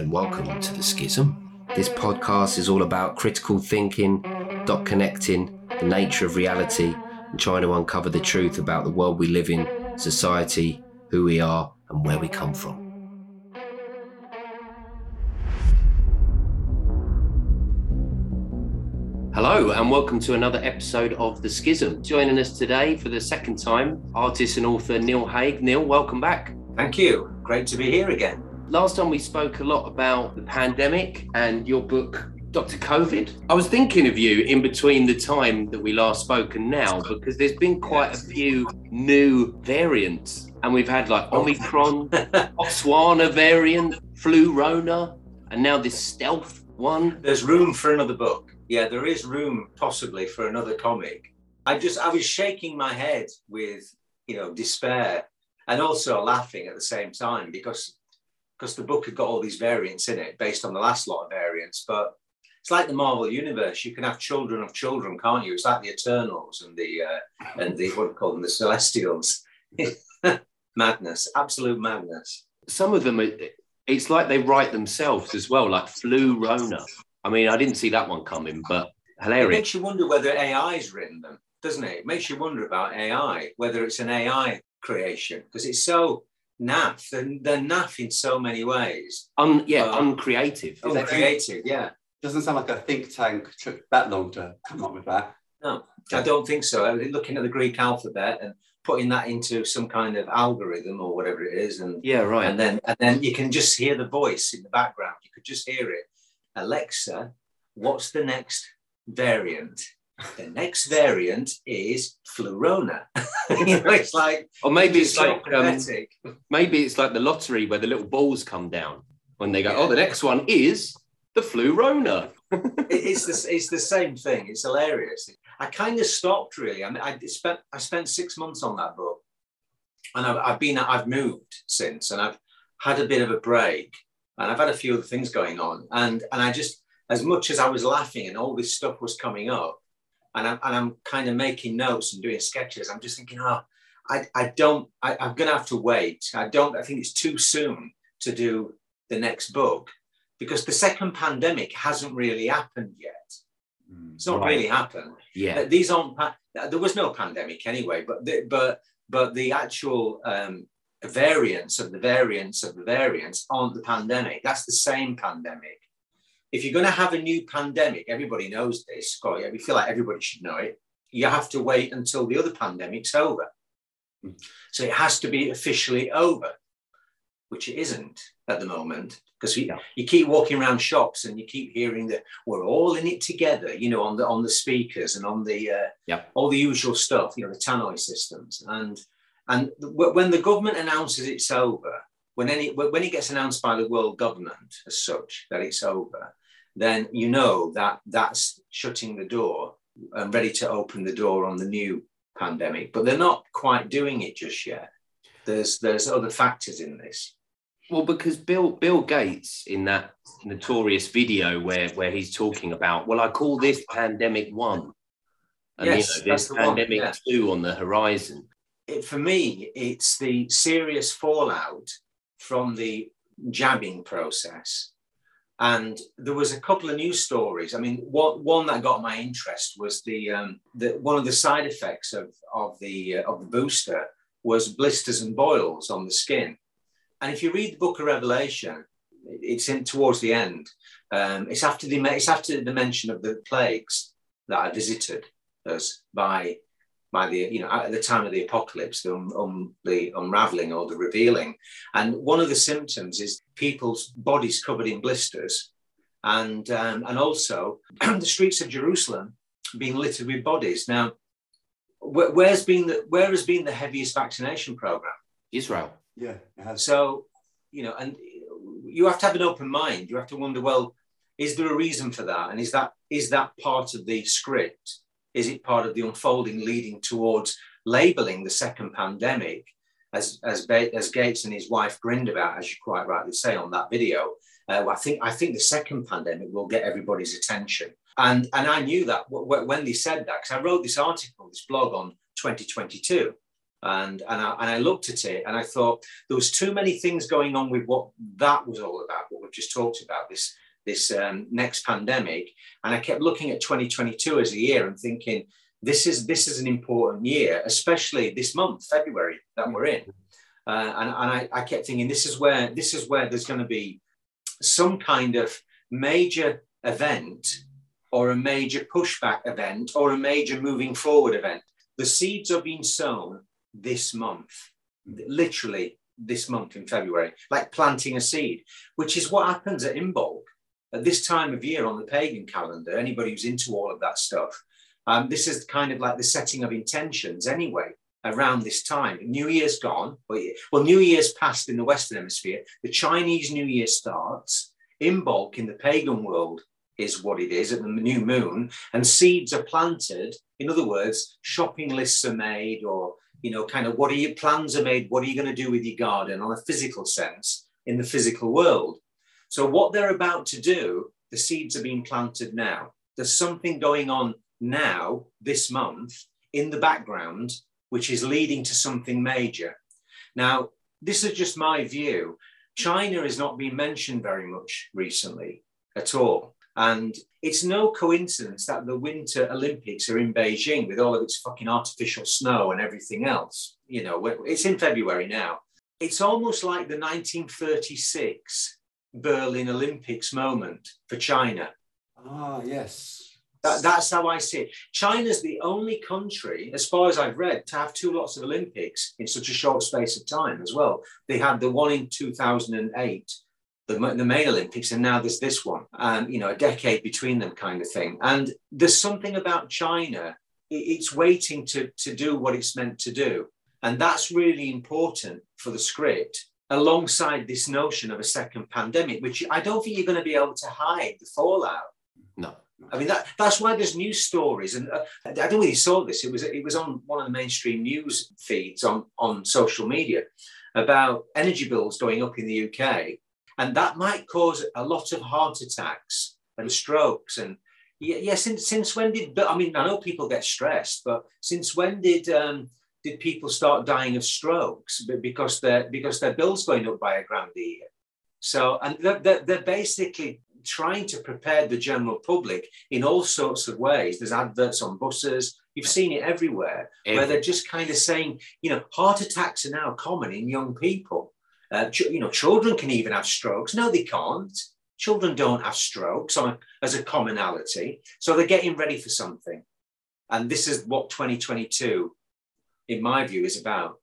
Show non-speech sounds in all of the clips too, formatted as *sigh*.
and welcome to The Schism. This podcast is all about critical thinking, dot connecting, the nature of reality, and trying to uncover the truth about the world we live in, society, who we are, and where we come from. Hello, and welcome to another episode of The Schism. Joining us today for the second time, artist and author Neil Hague. Neil, welcome back. Thank you. Great to be here again. Last time we spoke a lot about the pandemic and your book, Dr. COVID. I was thinking of you in between the time that we last spoke and now because there's been quite a few new variants. And we've had like oh. Omicron, *laughs* Botswana variant, Flurona, and now this stealth one. There's room for another book. Yeah, there is room possibly for another comic. I just I was shaking my head with, you know, despair and also laughing at the same time because because the book had got all these variants in it based on the last lot of variants. But it's like the Marvel universe. You can have children of children, can't you? It's like the Eternals and the uh, and the what do you call them, the Celestials. *laughs* madness, absolute madness. Some of them, it's like they write themselves as well, like Flurona. I mean, I didn't see that one coming, but hilarious. It makes you wonder whether AI's written them, doesn't it? It makes you wonder about AI, whether it's an AI creation, because it's so naff. They're, they're naff in so many ways. Un, yeah, um, uncreative. Is uncreative, yeah. Doesn't sound like a think tank took that long to come up with that. No, I don't think so. Looking at the Greek alphabet and putting that into some kind of algorithm or whatever it is, and yeah, right. And then and then you can just hear the voice in the background. You could just hear it. Alexa, what's the next variant? The next variant is Flurona. *laughs* you know, it's like, or maybe it's like, um, maybe it's like the lottery where the little balls come down when they go. Yeah. Oh, the next one is the Flurona. *laughs* it's the it's the same thing. It's hilarious. I kind of stopped really. I mean, I spent I spent six months on that book, and I've, I've been I've moved since, and I've had a bit of a break, and I've had a few other things going on, and and I just as much as I was laughing and all this stuff was coming up, and I'm, and I'm kind of making notes and doing sketches. I'm just thinking, oh, I, I don't, I, I'm going to have to wait. I don't, I think it's too soon to do the next book because the second pandemic hasn't really happened yet. Mm, it's not right. really happened. Yeah. These aren't, there was no pandemic anyway, but, the, but, but the actual um, variants of the variants of the variants aren't the pandemic. That's the same pandemic if you're going to have a new pandemic, everybody knows this, Scott. Yeah, we feel like everybody should know it. You have to wait until the other pandemic's over. Hmm. So it has to be officially over, which it isn't at the moment because yeah. you keep walking around shops and you keep hearing that we're all in it together, you know, on the on the speakers and on the uh, yeah. all the usual stuff, you know, the tannoy systems. And and when the government announces it's over, when any when it gets announced by the world government as such that it's over, then you know that that's shutting the door and ready to open the door on the new pandemic. But they're not quite doing it just yet. There's there's other factors in this. Well, because Bill Bill Gates in that notorious video where where he's talking about, well, I call this pandemic one, and yes, you know, there's pandemic one, yeah. two on the horizon. It, for me, it's the serious fallout from the jabbing process and there was a couple of news stories. I mean, one, one that got my interest was the, um, the one of the side effects of, of, the, uh, of the booster was blisters and boils on the skin. And if you read the book of Revelation, it's in towards the end. Um, it's after the it's after the mention of the plagues that I visited us by by the you know at the time of the apocalypse, the, um, the unraveling or the revealing, and one of the symptoms is people's bodies covered in blisters, and um, and also *clears throat* the streets of Jerusalem being littered with bodies. Now, wh- where's been the where has been the heaviest vaccination program? Israel. Yeah. So, you know, and you have to have an open mind. You have to wonder, well, is there a reason for that, and is that is that part of the script? Is it part of the unfolding leading towards labeling the second pandemic, as, as, as Gates and his wife grinned about, as you quite rightly say on that video? Uh, I think I think the second pandemic will get everybody's attention, and and I knew that when they said that because I wrote this article, this blog on 2022, And, and, I, and I looked at it and I thought there was too many things going on with what that was all about, what we've just talked about, this, this um, next pandemic. And I kept looking at 2022 as a year and thinking, this is, this is an important year, especially this month, February, that we're in. Uh, and and I, I kept thinking, this is where this is where there's going to be some kind of major event or a major pushback event or a major moving forward event. The seeds are being sown this month, literally this month in February, like planting a seed, which is what happens at Imbolc at this time of year on the pagan calendar. Anybody who's into all of that stuff, um, this is kind of like the setting of intentions anyway around this time. New Year's gone. Well, New Year's passed in the Western Hemisphere. The Chinese New Year starts. Imbolc in the pagan world is what it is at the new moon, and seeds are planted. In other words, shopping lists are made, or you know, kind of what are your plans are made? What are you going to do with your garden on a physical sense in the physical world? So, what they're about to do, the seeds are being planted now. There's something going on now, this month, in the background which is leading to something major. Now, this is just my view. China has not been mentioned very much recently at all. And it's no coincidence that the Winter Olympics are in Beijing with all of its fucking artificial snow and everything else. You know, it's in February now. It's almost like the 1936 Berlin Olympics moment for China. Ah, yes. That, that's how I see it. China's the only country, as far as I've read, to have two lots of Olympics in such a short space of time as well. They had the one in 2008, the, the main Olympics, and now there's this one, um, you know, a decade between them kind of thing. And there's something about China, it's waiting to, to do what it's meant to do. And that's really important for the script alongside this notion of a second pandemic, which I don't think you're going to be able to hide the fallout. No. I mean that that's why there's news stories, and uh, I don't know if you saw this. It was it was on one of the mainstream news feeds on on social media about energy bills going up in the UK, and that might cause a lot of heart attacks and strokes. And yeah, yeah since since when did? I mean, I know people get stressed, but since when did um, did people start dying of strokes because their because their bills going up by a grand a year? So, and they're, they're, basically trying to prepare the general public in all sorts of ways. There's adverts on buses. You've seen it everywhere Every. where they're just kind of saying, you know, heart attacks are now common in young people. Uh, ch- you know, children can even have strokes. No, they can't. Children don't have strokes on as a commonality. So they're getting ready for something. And this is what 2022, in my view, is about.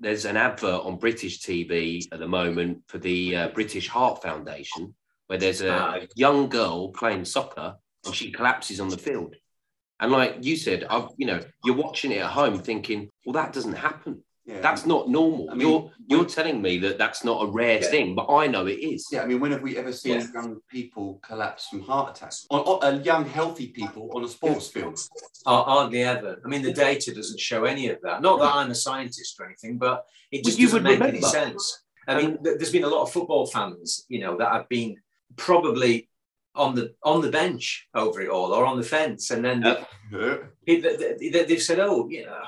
There's an advert on British TV at the moment for the uh, British Heart Foundation where there's a, a young girl playing soccer and she collapses on the field. And like you said, I've you know, you're watching it at home thinking, well, that doesn't happen. Yeah. That's not normal. I mean, you're you're telling me that that's not a rare yeah. thing, but I know it is. Yeah, I mean, when have we ever seen yeah. young people collapse from heart attacks? On, on, uh, young, healthy people on a sports field? Hardly ever. I mean, the data doesn't show any of that. Not that I'm a scientist or anything, but it just well, doesn't make remember. any sense. I mean, there's been a lot of football fans, you know, that have been probably on the on the bench over it all or on the fence and then they, they, they, said oh you know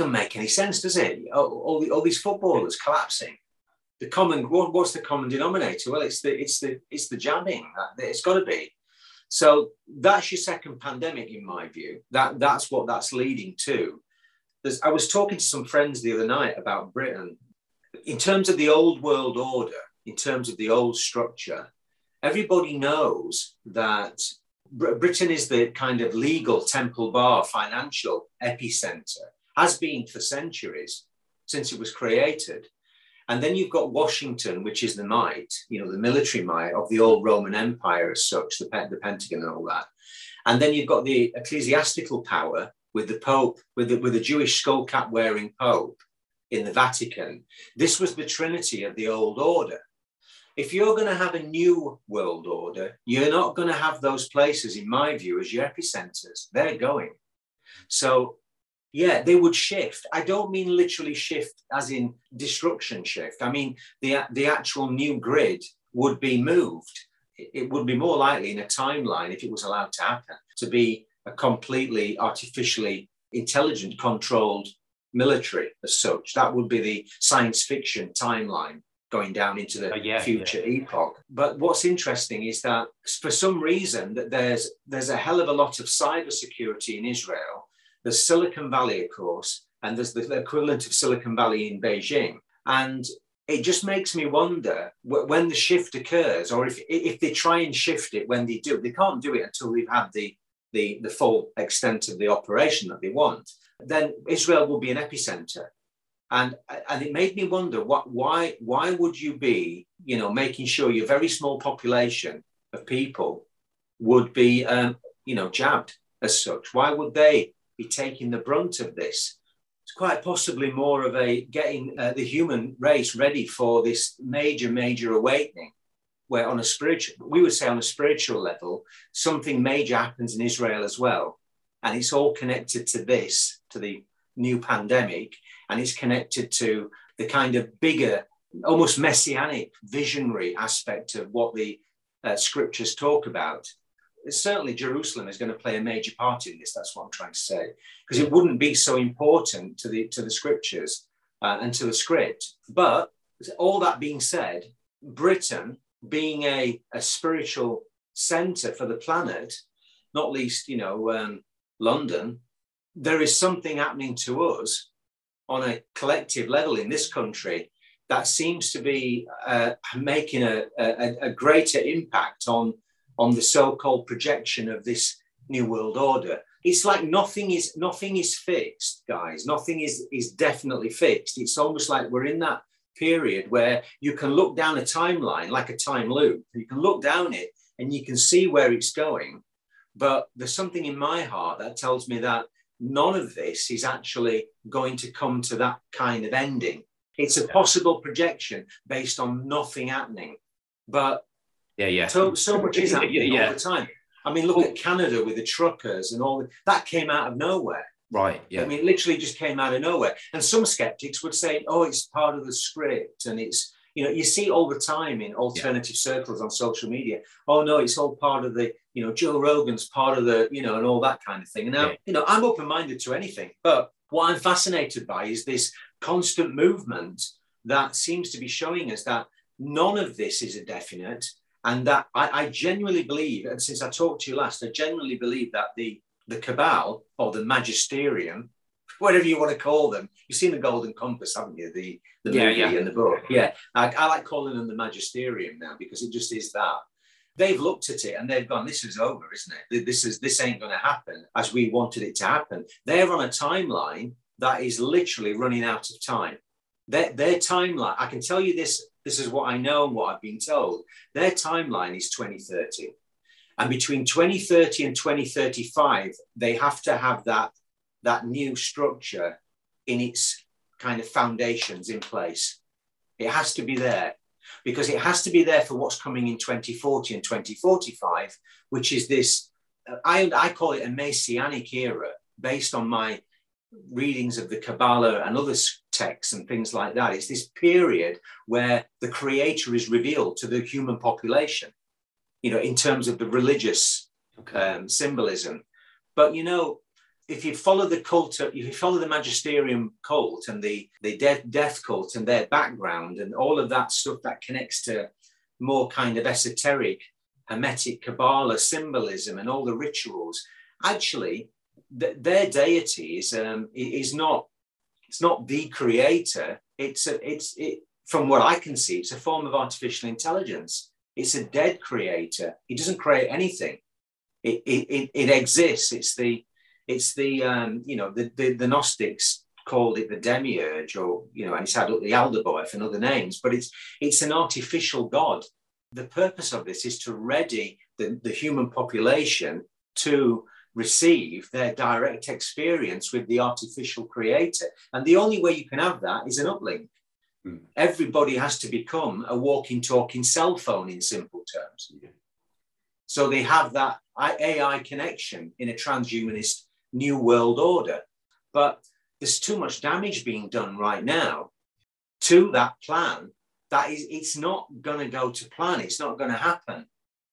doesn't make any sense does it? All, all these footballers collapsing. The common what, what's the common denominator? Well it's the it's the it's the jabbing it's got to be. So that's your second pandemic in my view. That that's what that's leading to. There's, i was talking to some friends the other night about britain. In terms of the old world order in terms of the old structure everybody knows that Britain is the kind of legal Temple Bar financial epicenter, has been for centuries since it was created. And then you've got Washington, which is the might, you know, the military might of the old Roman Empire as such, the, the Pentagon and all that. And then you've got the ecclesiastical power with the Pope, with the, with the Jewish skull cap wearing Pope in the Vatican. This was the trinity of the old order if you're going to have a new world order, you're not going to have those places, in my view, as your epicenters. They're going. So, yeah, they would shift. I don't mean literally shift as in destruction shift. I mean the, the actual new grid would be moved. It would be more likely in a timeline, if it was allowed to happen, to be a completely artificially intelligent controlled military as such. That would be the science fiction timeline going down into the uh, yeah, future yeah. epoch. But what's interesting is that for some reason that there's there's a hell of a lot of cybersecurity in Israel. There's Silicon Valley, of course, and there's the equivalent of Silicon Valley in Beijing. And it just makes me wonder when the shift occurs, or if if they try and shift it when they do, they can't do it until they've had the the, the full extent of the operation that they want. Then Israel will be an epicenter and and it made me wonder what why why would you be you know making sure your very small population of people would be um, you know jabbed as such why would they be taking the brunt of this it's quite possibly more of a getting uh, the human race ready for this major major awakening where on a spiritual we would say on a spiritual level something major happens in israel as well and it's all connected to this to the new pandemic and it's connected to the kind of bigger, almost messianic, visionary aspect of what the uh, scriptures talk about. Certainly, Jerusalem is going to play a major part in this. That's what I'm trying to say, because it wouldn't be so important to the to the scriptures uh, and to the script. But all that being said, Britain being a, a spiritual center for the planet, not least, you know, um, London, there is something happening to us on a collective level in this country that seems to be uh, making a, a, a, greater impact on, on the so-called projection of this new world order. It's like nothing is nothing is fixed, guys. Nothing is is definitely fixed. It's almost like we're in that period where you can look down a timeline like a time loop. You can look down it and you can see where it's going. But there's something in my heart that tells me that none of this is actually going to come to that kind of ending. It's a possible projection based on nothing happening. But yeah, yeah. So, so much is happening yeah, all the time. I mean, look at Canada with the truckers and all that came out of nowhere. Right. Yeah. I mean, literally just came out of nowhere. And some skeptics would say, oh, it's part of the script and it's you know, you see all the time in alternative yeah. circles on social media. Oh no, it's all part of the, you know, Joe Rogan's part of the, you know, and all that kind of thing. And now, yeah. you know, I'm open-minded to anything, but what I'm fascinated by is this constant movement that seems to be showing us that none of this is a definite, and that I, I genuinely believe, and since I talked to you last, I genuinely believe that the the cabal or the magisterium whatever you want to call them. You've seen the Golden Compass, haven't you? The the yeah, movie yeah. and the book. Yeah, I, I like calling them the Magisterium now because it just is that. They've looked at it and they've gone, "This is over, isn't it? This is this ain't going to happen as we wanted it to happen." They're on a timeline that is literally running out of time. Their, their timeline, I can tell you this. This is what I know and what I've been told. Their timeline is 2030. And between 2030 and 2035, they have to have that that new structure in its kind of foundations in place. It has to be there because it has to be there for what's coming in 2040 and 2045, which is this, I, I call it a messianic era based on my readings of the Kabbalah and other and things like that. It's this period where the creator is revealed to the human population, you know, in terms of the religious okay. um, symbolism. But, you know, if you follow the cult, if you follow the magisterium cult and the the death death cult and their background and all of that stuff that connects to more kind of esoteric hermetic kabbalah symbolism and all the rituals, actually, th- their deity is um, is not it's not the creator. It's a, it's it from what I can see, it's a form of artificial intelligence. It's a dead creator. He doesn't create anything. It, it, it, exists. It's the it's the um, you know the, the, the Gnostics called it the demiurge, or you know, and it's had the Aldebaoth and other names, but it's it's an artificial god. The purpose of this is to ready the, the human population to receive their direct experience with the artificial creator. And the only way you can have that is an uplink. Hmm. Everybody has to become a walking, talking cell phone in simple terms. Yeah. So they have that AI connection in a transhumanist new world order. But there's too much damage being done right now to that plan that is it's not going to go to plan it's not going to happen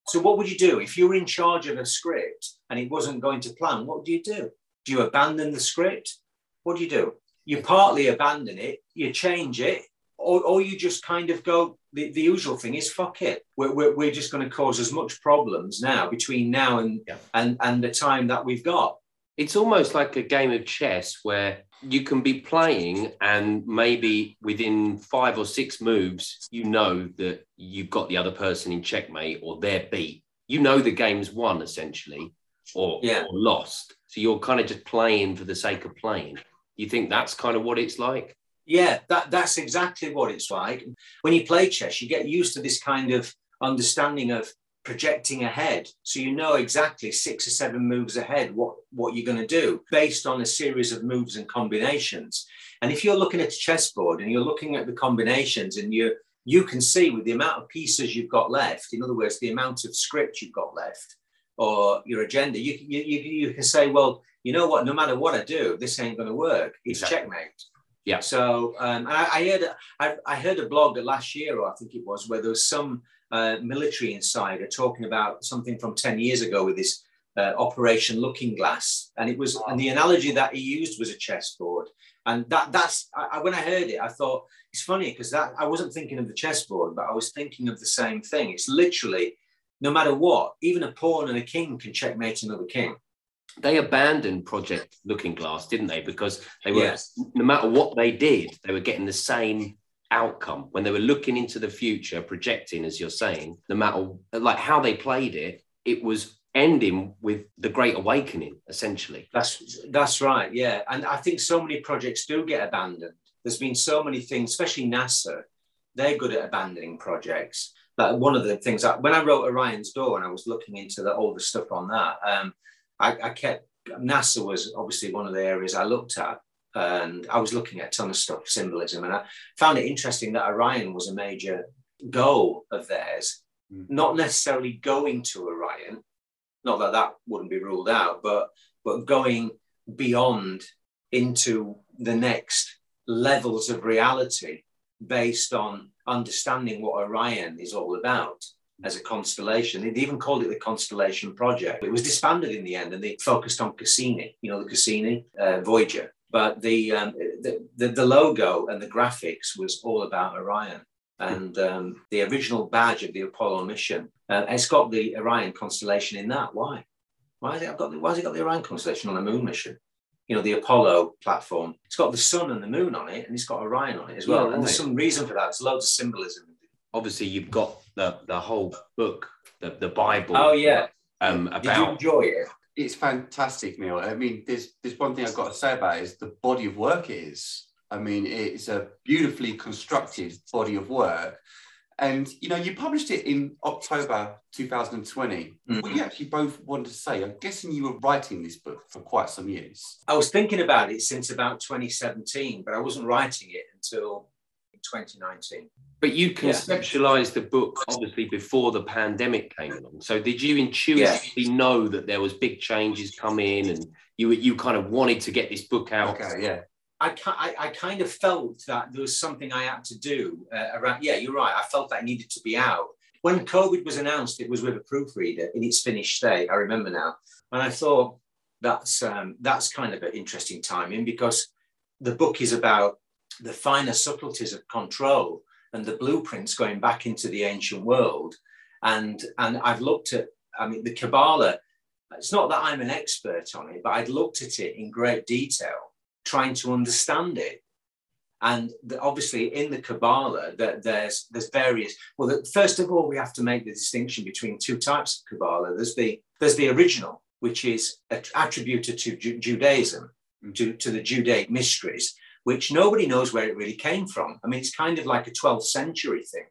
so what would you do if you were in charge of a script and it wasn't going to plan what do you do do you abandon the script what do you do you partly abandon it, you change it, or, or you just kind of go, the, the usual thing is fuck it. We're, we're, we're just going to cause as much problems now between now and, Yeah. and, and the time that we've got. It's almost like a game of chess where you can be playing and maybe within five or six moves, you know that you've got the other person in checkmate or they're beat. You know the game's won essentially or, Yeah. or lost. So you're kind of just playing for the sake of playing. You think that's kind of what it's like? Yeah, that, that's exactly what it's like. When you play chess, you get used to this kind of understanding of projecting ahead. So you know exactly six or seven moves ahead what, what you're going to do based on a series of moves and combinations. And if you're looking at a chessboard and you're looking at the combinations and you you can see with the amount of pieces you've got left, in other words, the amount of script you've got left or your agenda, you, you, you, you can say, well, you know what, no matter what I do, this ain't going to work. It's Exactly. checkmate. Yeah. So um, I, I heard I, I heard a blog last year, or I think it was, where there was some uh, military insider talking about something from ten years ago with this uh, Operation Looking Glass, and it was and the analogy that he used was a chessboard, and that that's I, I- when I heard it, I thought it's funny because that I wasn't thinking of the chessboard, but I was thinking of the same thing. It's literally no matter what, even a pawn and a king can checkmate another king. They abandoned Project Looking Glass, didn't they? Because they were, Yes. no matter what they did, they were getting the same outcome when they were looking into the future, projecting, as you're saying, no matter like how they played it, it was ending with the Great Awakening, essentially. That's that's right, yeah. And I think so many projects do get abandoned. There's been so many things, especially NASA. They're good at abandoning projects. Like one of the things that when I wrote Orion's Door and I was looking into the, all the stuff on that, um, I, I kept NASA was obviously one of the areas I looked at, and I was looking at a ton of stuff, symbolism, and I found it interesting that Orion was a major goal of theirs, Mm. not necessarily going to Orion, not that that wouldn't be ruled out, but but going beyond into the next levels of reality based on understanding what Orion is all about as a constellation. They even called it the Constellation Project. It was disbanded in the end and they focused on Cassini, you know, the Cassini uh, Voyager. But the, um, the, the, the logo and the graphics was all about Orion. And um, the original badge of the Apollo mission, uh, it's got the Orion constellation in that. Why? Why has it got the, why has it got the Orion constellation on a moon mission? You know, the Apollo platform. It's got the sun and the moon on it, and it's got Orion on it as well. Yeah, and there's some reason for that. There's loads of symbolism. Obviously, you've got the the whole book, the, the Bible. Oh yeah. Um, Did you enjoy it? It's fantastic, Neil. I mean, there's there's one thing I've got to say about it is the body of work it is. I mean, it's a beautifully constructed body of work. And you know, you published it in October 2020. Mhm. What you actually both wanted to say, I'm guessing you were writing this book for quite some years. I was thinking about it since about 2017, but I wasn't writing it until 2019. But you conceptualized the book obviously before the pandemic came along. So did you intuitively know that there was big changes coming, and you you kind of wanted to get this book out? Okay, yeah. I, I, I kind of felt that there was something I had to do uh, around. Yeah, you're right. I felt that it needed to be out. When COVID was announced, it was with a proofreader in its finished state. I remember now, and I thought that's um, that's kind of an interesting timing because the book is about the finer subtleties of control and the blueprints going back into the ancient world. And and I've looked at. I mean, the Kabbalah. It's not that I'm an expert on it, but I'd looked at it in great detail trying to understand it. And the, obviously, in the Kabbalah, that there's there's various. Well, the, first of all, we have to make the distinction between two types of Kabbalah. There's the there's the original, which is attributed to Ju- Judaism, mm. to, to the Judaic mysteries, which nobody knows where it really came from. I mean, it's kind of like a 12th century thing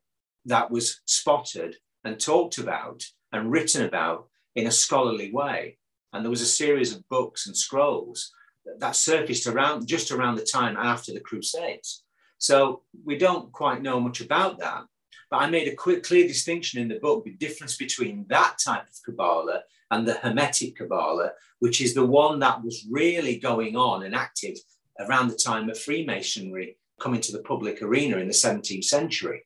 that was spotted and talked about and written about in a scholarly way. And there was a series of books and scrolls that surfaced around just around the time after the Crusades. So we don't quite know much about that. But I made a quick, clear distinction in the book, the difference between that type of Kabbalah and the Hermetic Kabbalah, which is the one that was really going on and active around the time of Freemasonry coming to the public arena in the 17th century.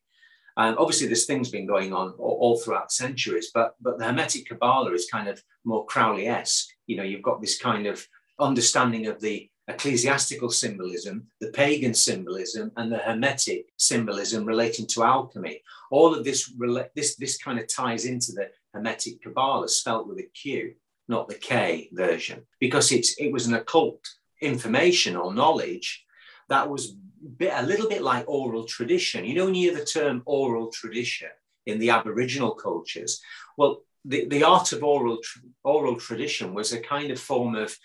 And obviously, there's things been going on all, all throughout centuries, but but the Hermetic Kabbalah is kind of more Crowley-esque. You know, you've got this kind of understanding of the ecclesiastical symbolism, the pagan symbolism, and the Hermetic symbolism relating to alchemy. All of this, this, this kind of ties into the Hermetic Kabbalah, spelt with a Q, not the K version, because it's, it was an occult information or knowledge that was bit, a little bit like oral tradition. You know, when you hear the term oral tradition in the Aboriginal cultures, well, the, the art of oral, oral tradition was a kind of form of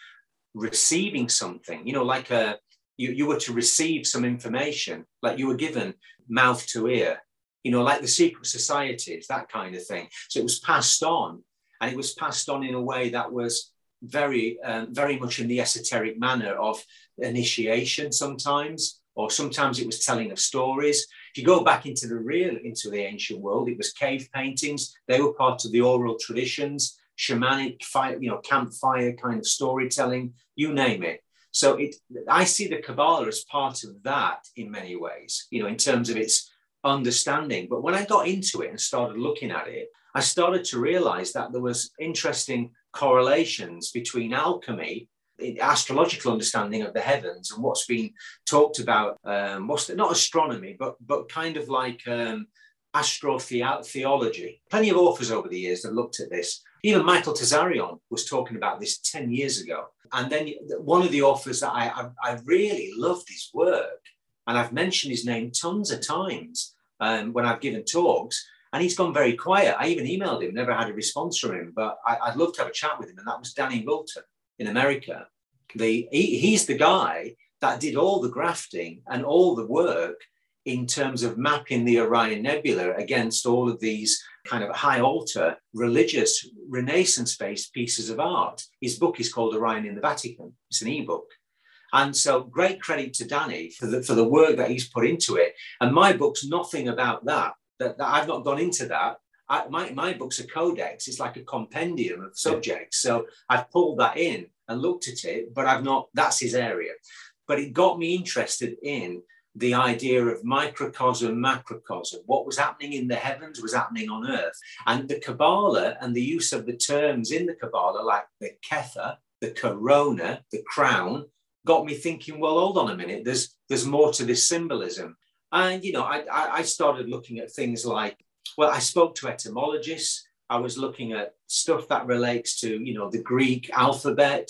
receiving something, you know, like a, you, you were to receive some information, like you were given mouth to ear, you know, like the secret societies, that kind of thing. So it was passed on, and it was passed on in a way that was very, um, very much in the esoteric manner of initiation sometimes, or sometimes it was telling of stories. If you go back into the real, into the ancient world, it was cave paintings. They were part of the oral traditions shamanic fire, you know, campfire kind of storytelling, you name it. So it, I see the Kabbalah as part of that in many ways, you know, in terms of its understanding. But when I got into it and started looking at it, I started to realize that there was interesting correlations between alchemy astrological understanding of the heavens and what's been talked about um, what's the, not astronomy but but kind of like um, astrotheology plenty of authors over the years that looked at this even Michael Tsarion was talking about this 10 years ago. And then one of the authors that I, I, I really loved his work, and I've mentioned his name tons of times um, when I've given talks, and he's gone very quiet. I even emailed him, never had a response from him, but I, would love to have a chat with him. And that was Danny Wilten in America. The, he, he's the guy that did all the grafting and all the work in terms of mapping the Orion Nebula against all of these kind of high altar religious Renaissance based pieces of art. His book is called Orion in the Vatican, it's an ebook. And so, great credit to Danny for the, for the work that he's put into it. And my book's nothing about that, that, that I've not gone into that. I, my, my book's a codex, it's like a compendium of subjects. So, I've pulled that in and looked at it, but I've not, that's his area. But it got me interested in the idea of microcosm, macrocosm. What was happening in the heavens was happening on earth. And the Kabbalah and the use of the terms in the Kabbalah, like the Kether, the corona, the crown, got me thinking, well, hold on a minute, there's, there's more to this symbolism. And, you know, I, I started looking at things like, well, I spoke to etymologists. I was looking at stuff that relates to, you know, the Greek alphabet,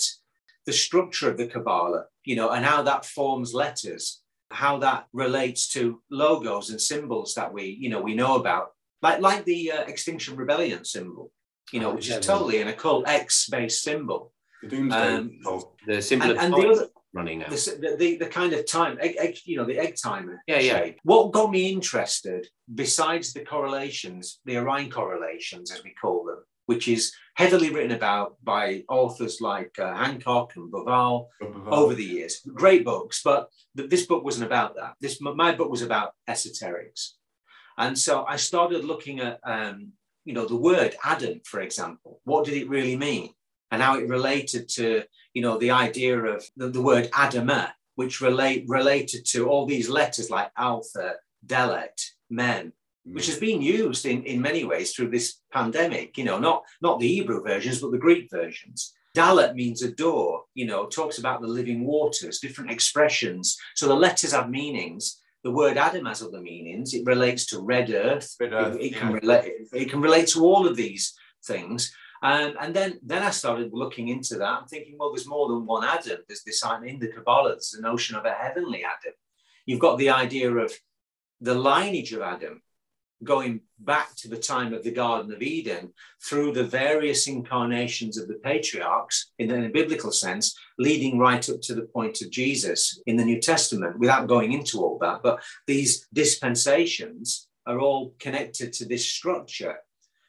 the structure of the Kabbalah, you know, and how that forms letters how that relates to logos and symbols that we, you know, we know about, like like the uh, Extinction Rebellion symbol, you know, oh, which is totally an occult X-based symbol. The doomsday, um, the symbol and, and the other, running out. The, the, the, kind of time, egg, egg, you know, the egg timer. Yeah, yeah. What got me interested, besides the correlations, the Orion correlations, as we call them, which is heavily written about by authors like uh, Hancock and Bauval over the years. Great books, but th- this book wasn't about that. This my book was about esoterics, and so I started looking at um, you know the word Adam, for example. What did it really mean, and how it related to you know the idea of the, the word Adama, which relate related to all these letters like Alpha, Dalet, Men, which has been used in, in many ways through this pandemic, you know, not, not the Hebrew versions, but the Greek versions. Dalet means a door, you know, talks about the living waters, different expressions. So the letters have meanings. The word Adam has other meanings. It relates to red earth. Red earth it, it yeah. can relate, it can relate to all of these things. Um, and then, then I started looking into that and thinking, well, there's more than one Adam. There's this in the Kabbalah, there's the notion of a heavenly Adam. You've got the idea of the lineage of Adam, going back to the time of the Garden of Eden through the various incarnations of the patriarchs in a biblical sense, leading right up to the point of Jesus in the New Testament, without going into all that. But these dispensations are all connected to this structure.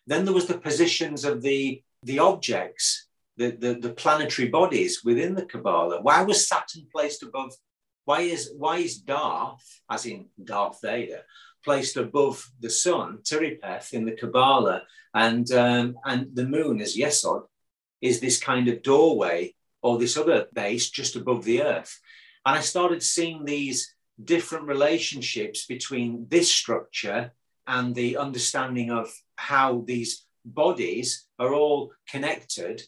Then there was the positions of the, the objects, the, the, the planetary bodies within the Kabbalah. Why was Saturn placed above? Why is why is Darth, as in Darth Vader, placed above the sun, Tiphareth in the Kabbalah, and, um, and the moon as Yesod is this kind of doorway or this other base just above the earth. And I started seeing these different relationships between this structure and the understanding of how these bodies are all connected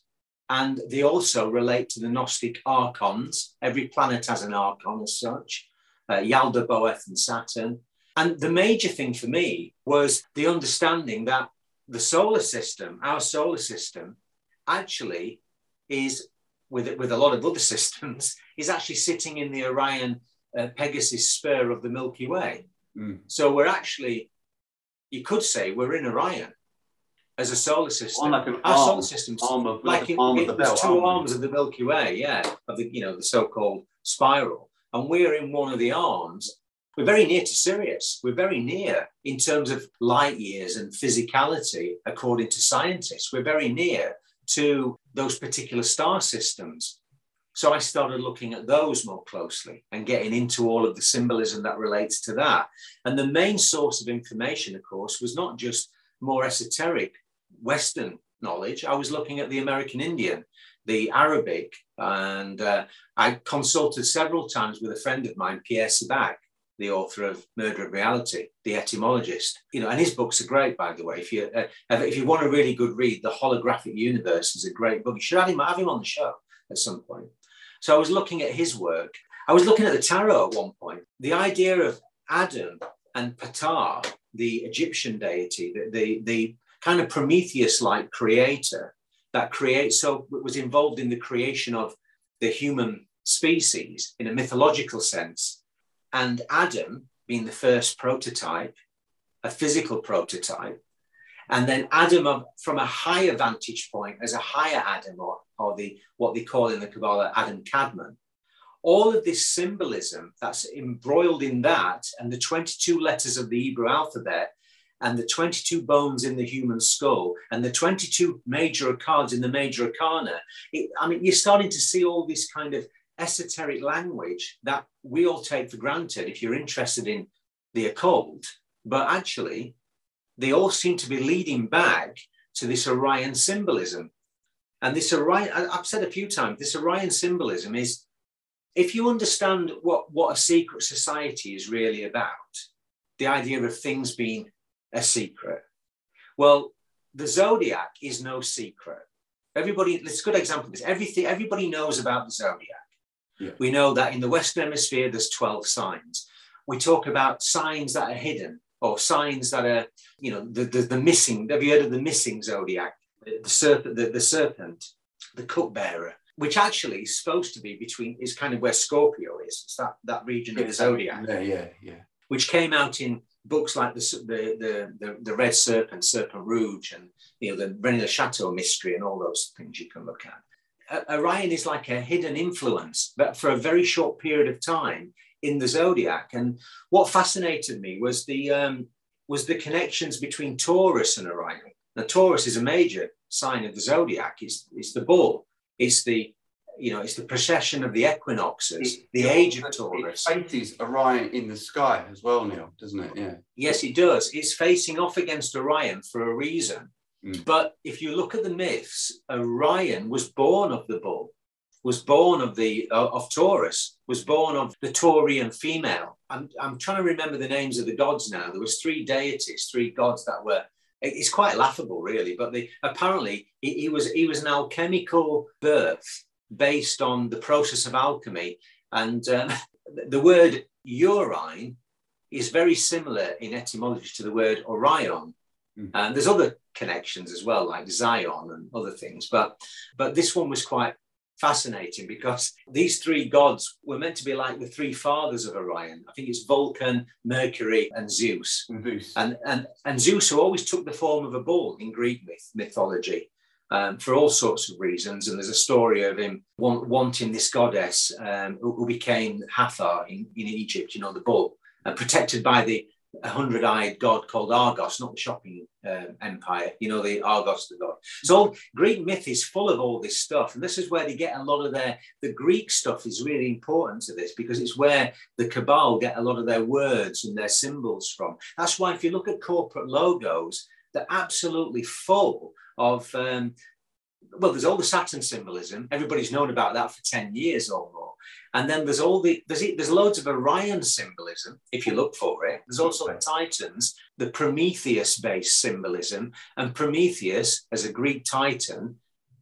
And they also relate to the Gnostic archons. Every planet has an archon as such uh, Yaldabaoth, and Saturn. And the major thing for me was the understanding that the solar system, our solar system, actually is, with, with a lot of other *laughs* systems, is actually sitting in the Orion uh, Pegasus spur of the Milky Way. Mm. So we're actually, you could say, we're in Orion as a solar system. Like Our arm, solar system's arm of, like, like arm it, of the belt, two arms of the Milky Way, yeah, of the you know the so-called spiral, and we're in one of the arms. We're very near to Sirius. We're very near in terms of light years and physicality, according to scientists. We're very near to those particular star systems. So I started looking at those more closely and getting into all of the symbolism that relates to that. And the main source of information, of course, was not just more esoteric Western knowledge. I was looking at the American Indian, the Arabic, and uh, I consulted several times with a friend of mine, Pierre Sabak, the author of Murder of Reality, the etymologist. You know, and his books are great, by the way. If you uh, if you want a really good read, The Holographic Universe is a great book. You should have him have him on the show at some point. So I was looking at his work. I was looking at the tarot at one point. The idea of Adam and Ptah, the Egyptian deity, the, the, the kind of Prometheus-like creator that creates, so was involved in the creation of the human species in a mythological sense. And Adam being the first prototype, a physical prototype, and then Adam from a higher vantage point as a higher Adam, or, or the what they call in the Kabbalah Adam Kadmon. All of this symbolism that's embroiled in that, and the 22 letters of the Hebrew alphabet, and the 22 bones in the human skull, and the 22 major cards in the major arcana. It, I mean, you're starting to see all this kind of esoteric language that we all take for granted if you're interested in the occult, but actually, they all seem to be leading back to this Orion symbolism. And this Orion, I've said a few times, this Orion symbolism is if you understand what, what a secret society is really about, the idea of things being a secret. Well, the zodiac is no secret. Everybody, it's a good example of this. Everything, everybody knows about the zodiac. Yeah. We know that in the Western Hemisphere, there's 12 signs. We talk about signs that are hidden or signs that are, you know, the, the, the missing. Have you heard of the missing zodiac? The, the serpent, the, the serpent, the cupbearer, which actually is supposed to be between, is kind of where Scorpio is. It's that, that region of the zodiac. Yeah, yeah, yeah. Which came out in books like the, the, the, the, Red Serpent, Serpent Rouge, and you know the Rennes-le-Château mystery, and all those things you can look at. Orion is like a hidden influence, but for a very short period of time in the zodiac. And what fascinated me was the um, was the connections between Taurus and Orion. Now, Taurus is a major sign of the zodiac. It's, it's the bull. It's the you know, it's the precession of the equinoxes, it, the age of Taurus. It faces Orion in the sky as well, Neil, doesn't it? Yeah. Yes, it does. It's facing off against Orion for a reason. Mm. But if you look at the myths, Orion was born of the bull, was born of the uh, of Taurus, was born of the Taurian female. I'm, I'm trying to remember the names of the gods now. There was three deities, three gods that were it's quite laughable really but the, apparently he, he, was he was an alchemical birth based on the process of alchemy. And um, *laughs* the word urine is very similar in etymology to the word Orion. Mm. And there's other connections as well, like Zion and other things. But, but this one was quite fascinating because these three gods were meant to be like the three fathers of Orion. I think it's Vulcan, Mercury, and Zeus. Zeus. And, and, and Zeus who always took the form of a bull in Greek myth, mythology um, for all sorts of reasons. And there's a story of him want, wanting this goddess um, who, who, became Hathor in, in Egypt, you know, the bull, and protected by the hundred eyed god called Argos, not the shopping um, empire, you know, the Argos, the god. So Greek myth is full of all this stuff. And this is where they get a lot of their, the Greek stuff is really important to this because it's where the Cabal get a lot of their words and their symbols from. That's why if you look at corporate logos, they're absolutely full of um, well, there's all the Saturn symbolism. Everybody's known about that for 10 years or more. And then there's all the there's there's loads of Orion symbolism if you look for it. There's also the Titans, the Prometheus-based symbolism, and Prometheus as a Greek Titan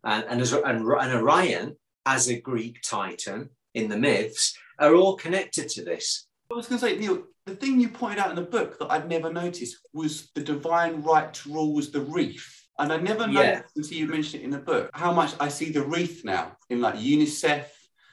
and, and, as, and, and Orion as a Greek titan in the myths are all connected to this. I was going to say, Neil, the thing you pointed out in the book that I'd never noticed was the divine right to rule was the wreath. And I never noticed yeah. until you mentioned it in the book how much I see the wreath now in like UNICEF.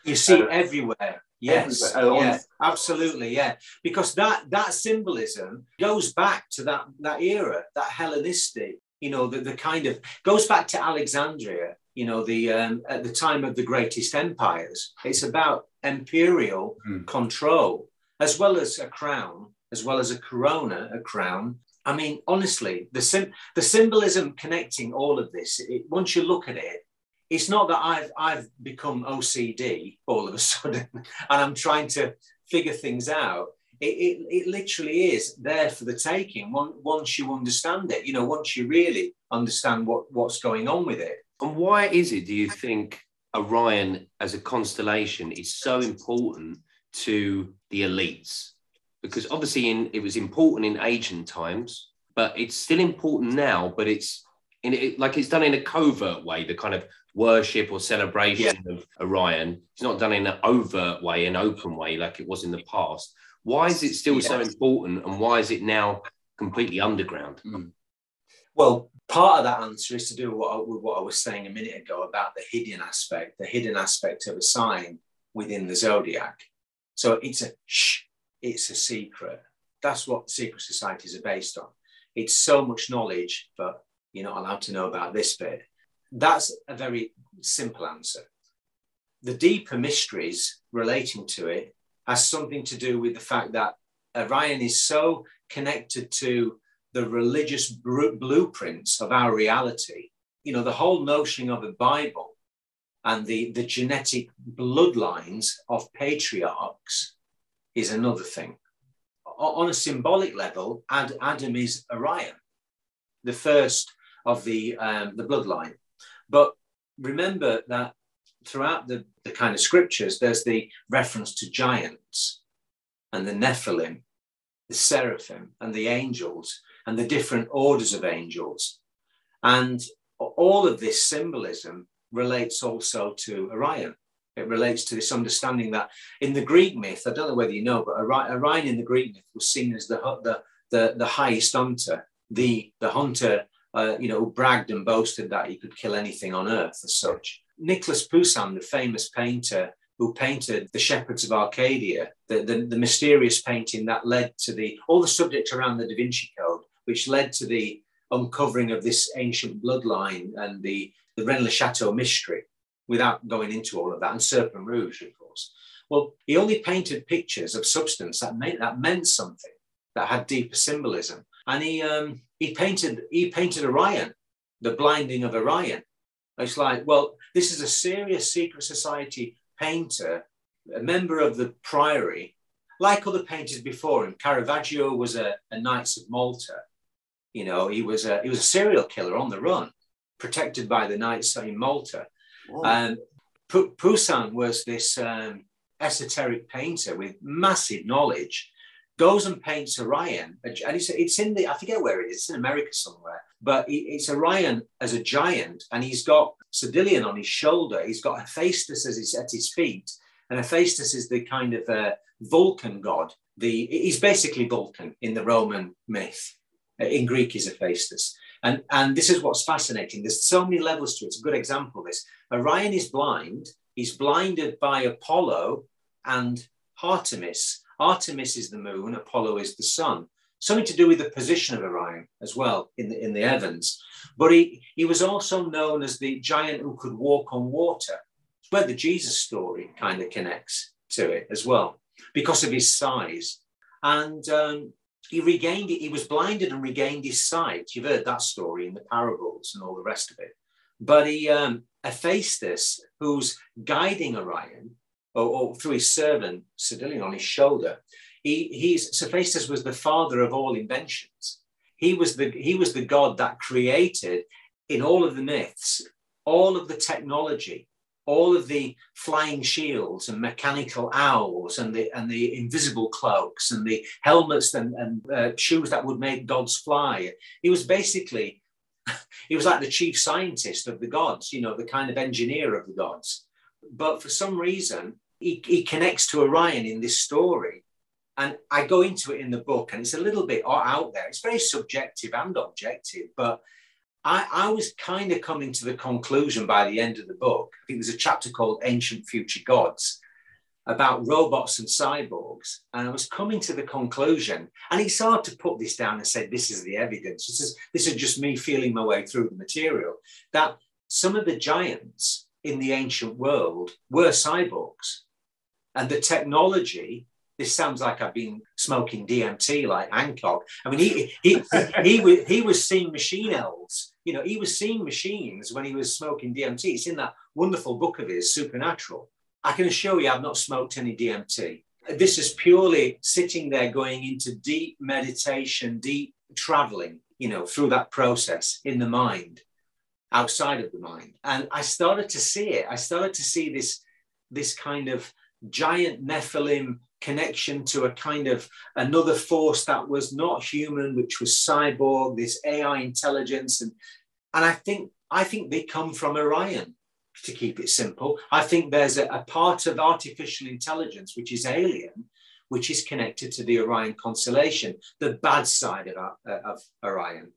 You see uh, everywhere. Yes, everywhere. yeah, absolutely, yeah. Because that that symbolism goes back to that that era, that Hellenistic, you know, the, the kind of goes back to Alexandria, you know, the um, at the time of the greatest empires. It's about imperial mm. control as well as a crown, as well as a corona, a crown. I mean, honestly, the sim- the symbolism connecting all of this. It, once you look at it, it's not that I've I've become OCD all of a *laughs* sudden, and I'm trying to figure things out. It, it, it literally is there for the taking once you understand it. You know, once you really understand what what's going on with it. And why is it? Do you think Orion as a constellation is so important to the elites because obviously in, it was important in ancient times but it's still important now but it's in it, like it's done in a covert way the kind of worship or celebration yeah. of orion. It's not done in an overt way an open way like it was in the past. Why is it still so important and why is it now completely underground? Mm. well part of that answer is to do with what, I, with what I was saying a minute ago about the hidden aspect the hidden aspect of a sign within the zodiac. So it's a shh, it's a secret. That's what secret societies are based on. It's so much knowledge, but you're not allowed to know about this bit. That's a very simple answer. The deeper mysteries relating to it has something to do with the fact that Orion is so connected to the religious blueprints of our reality. You know, the whole notion of a Bible and the, the genetic bloodlines of patriarchs is another thing. On a symbolic level, Ad, Adam is Orion, the first of the, um, the bloodline. But remember that throughout the, the kind of scriptures, there's the reference to giants and the Nephilim, the seraphim, and the angels, and the different orders of angels. And all of this symbolism relates also to Orion. It relates to this understanding that in the Greek myth, I don't know whether you know, but Orion in the Greek myth was seen as the the the, the highest hunter, the the hunter, uh, you know, who bragged and boasted that he could kill anything on earth as such. Nicholas Poussin, the famous painter who painted the shepherds of Arcadia, the, the, the mysterious painting that led to the all the subjects around the Da Vinci Code, which led to the uncovering of this ancient bloodline and the the Rennes le Chateau mystery without going into all of that, and Serpent Rouge, of course. Well, he only painted pictures of substance that meant, that meant something, that had deeper symbolism. And he, um, he, painted, he painted Orion, the blinding of Orion. It's like, well, this is a serious secret society painter, a member of the priory, like other painters before him. Caravaggio was a, a Knights of Malta. You know, he was a, he was a serial killer on the run protected by the Knights in Malta. Um, Poussin was this um, esoteric painter with massive knowledge, goes and paints Orion. And it's, it's in the, I forget where it is, it's in America somewhere, but it's Orion as a giant. And he's got Cedalion on his shoulder. He's got Hephaestus as he's at his feet. And Hephaestus is the kind of uh, Vulcan god. The, he's basically Vulcan in the Roman myth. In Greek, is Hephaestus. And, and this is what's fascinating. There's so many levels to it. It's a good example of this. Orion is blind. He's blinded by Apollo and Artemis. Artemis is the moon, Apollo is the sun. Something to do with the position of Orion as well in the, in the heavens. But he, he was also known as the giant who could walk on water. It's where the Jesus story kind of connects to it as well, because of his size. And um, he regained it. He was blinded and regained his sight. You've heard that story in the parables and all the rest of it. But he, um, who's guiding Orion, or, or through his servant Cedalion on his shoulder, he, he's Hephaestus was the father of all inventions. He was the he was the god that created in all of the myths all of the technology all of the flying shields and mechanical owls and the and the invisible cloaks and the helmets and, and uh, shoes that would make gods fly. He was basically *laughs* he was like the chief scientist of the gods, you know, the kind of engineer of the gods. But for some reason, he, he connects to Orion in this story. And I go into it in the book, and it's a little bit out there. It's very subjective and objective, but I, I was kind of coming to the conclusion by the end of the book. I think there's a chapter called Ancient Future Gods about robots and cyborgs. And I was coming to the conclusion, and it's hard to put this down and say, this is the evidence. This is, this is just me feeling my way through the material, that some of the giants in the ancient world were cyborgs. And the technology, this sounds like I've been smoking DMT like Hancock. I mean, he, he, he, he, he was seeing machine elves. You know, he was seeing machines when he was smoking DMT. It's in that wonderful book of his, Supernatural I can assure you I've not smoked any DMT. This is purely sitting there going into deep meditation, deep traveling, you know, through that process in the mind, outside of the mind. And I started to see it. I started to see this, this kind of giant Nephilim connection to a kind of another force that was not human, which was cyborg, this AI intelligence. And, and I think I think they come from Orion to keep it simple. I think there's a, a part of artificial intelligence which is alien, which is connected to the Orion constellation, the bad side of, of Orion.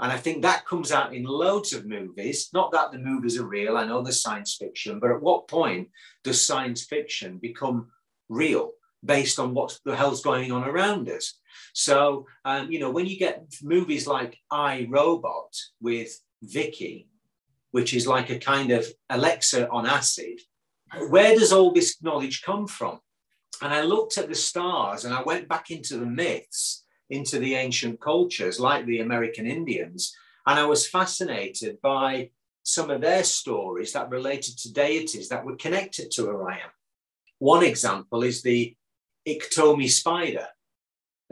And I think that comes out in loads of movies. Not that the movies are real, I know science fiction, but at what point does science fiction become real based on what the hell's going on around us? So, um, you know, when you get movies like I Robot with VIKI, which is like a kind of Alexa on acid. Where does all this knowledge come from? And I looked at the stars and I went back into the myths, into the ancient cultures like the American Indians. And I was fascinated by some of their stories that related to deities that were connected to Orion. One example is the Iktomi spider,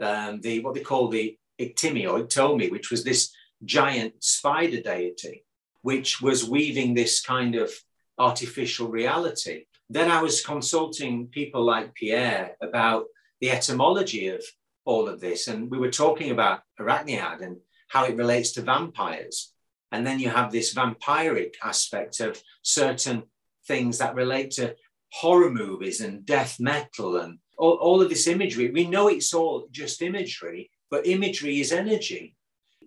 um, the what they call the Iktimi or Iktomi, which was this giant spider deity which was weaving this kind of artificial reality. Then I was consulting people like Pierre about the etymology of all of this. And we were talking about Arachniad and how it relates to vampires. And then you have this vampiric aspect of certain things that relate to horror movies and death metal and all, all of this imagery. We know it's all just imagery, but imagery is energy.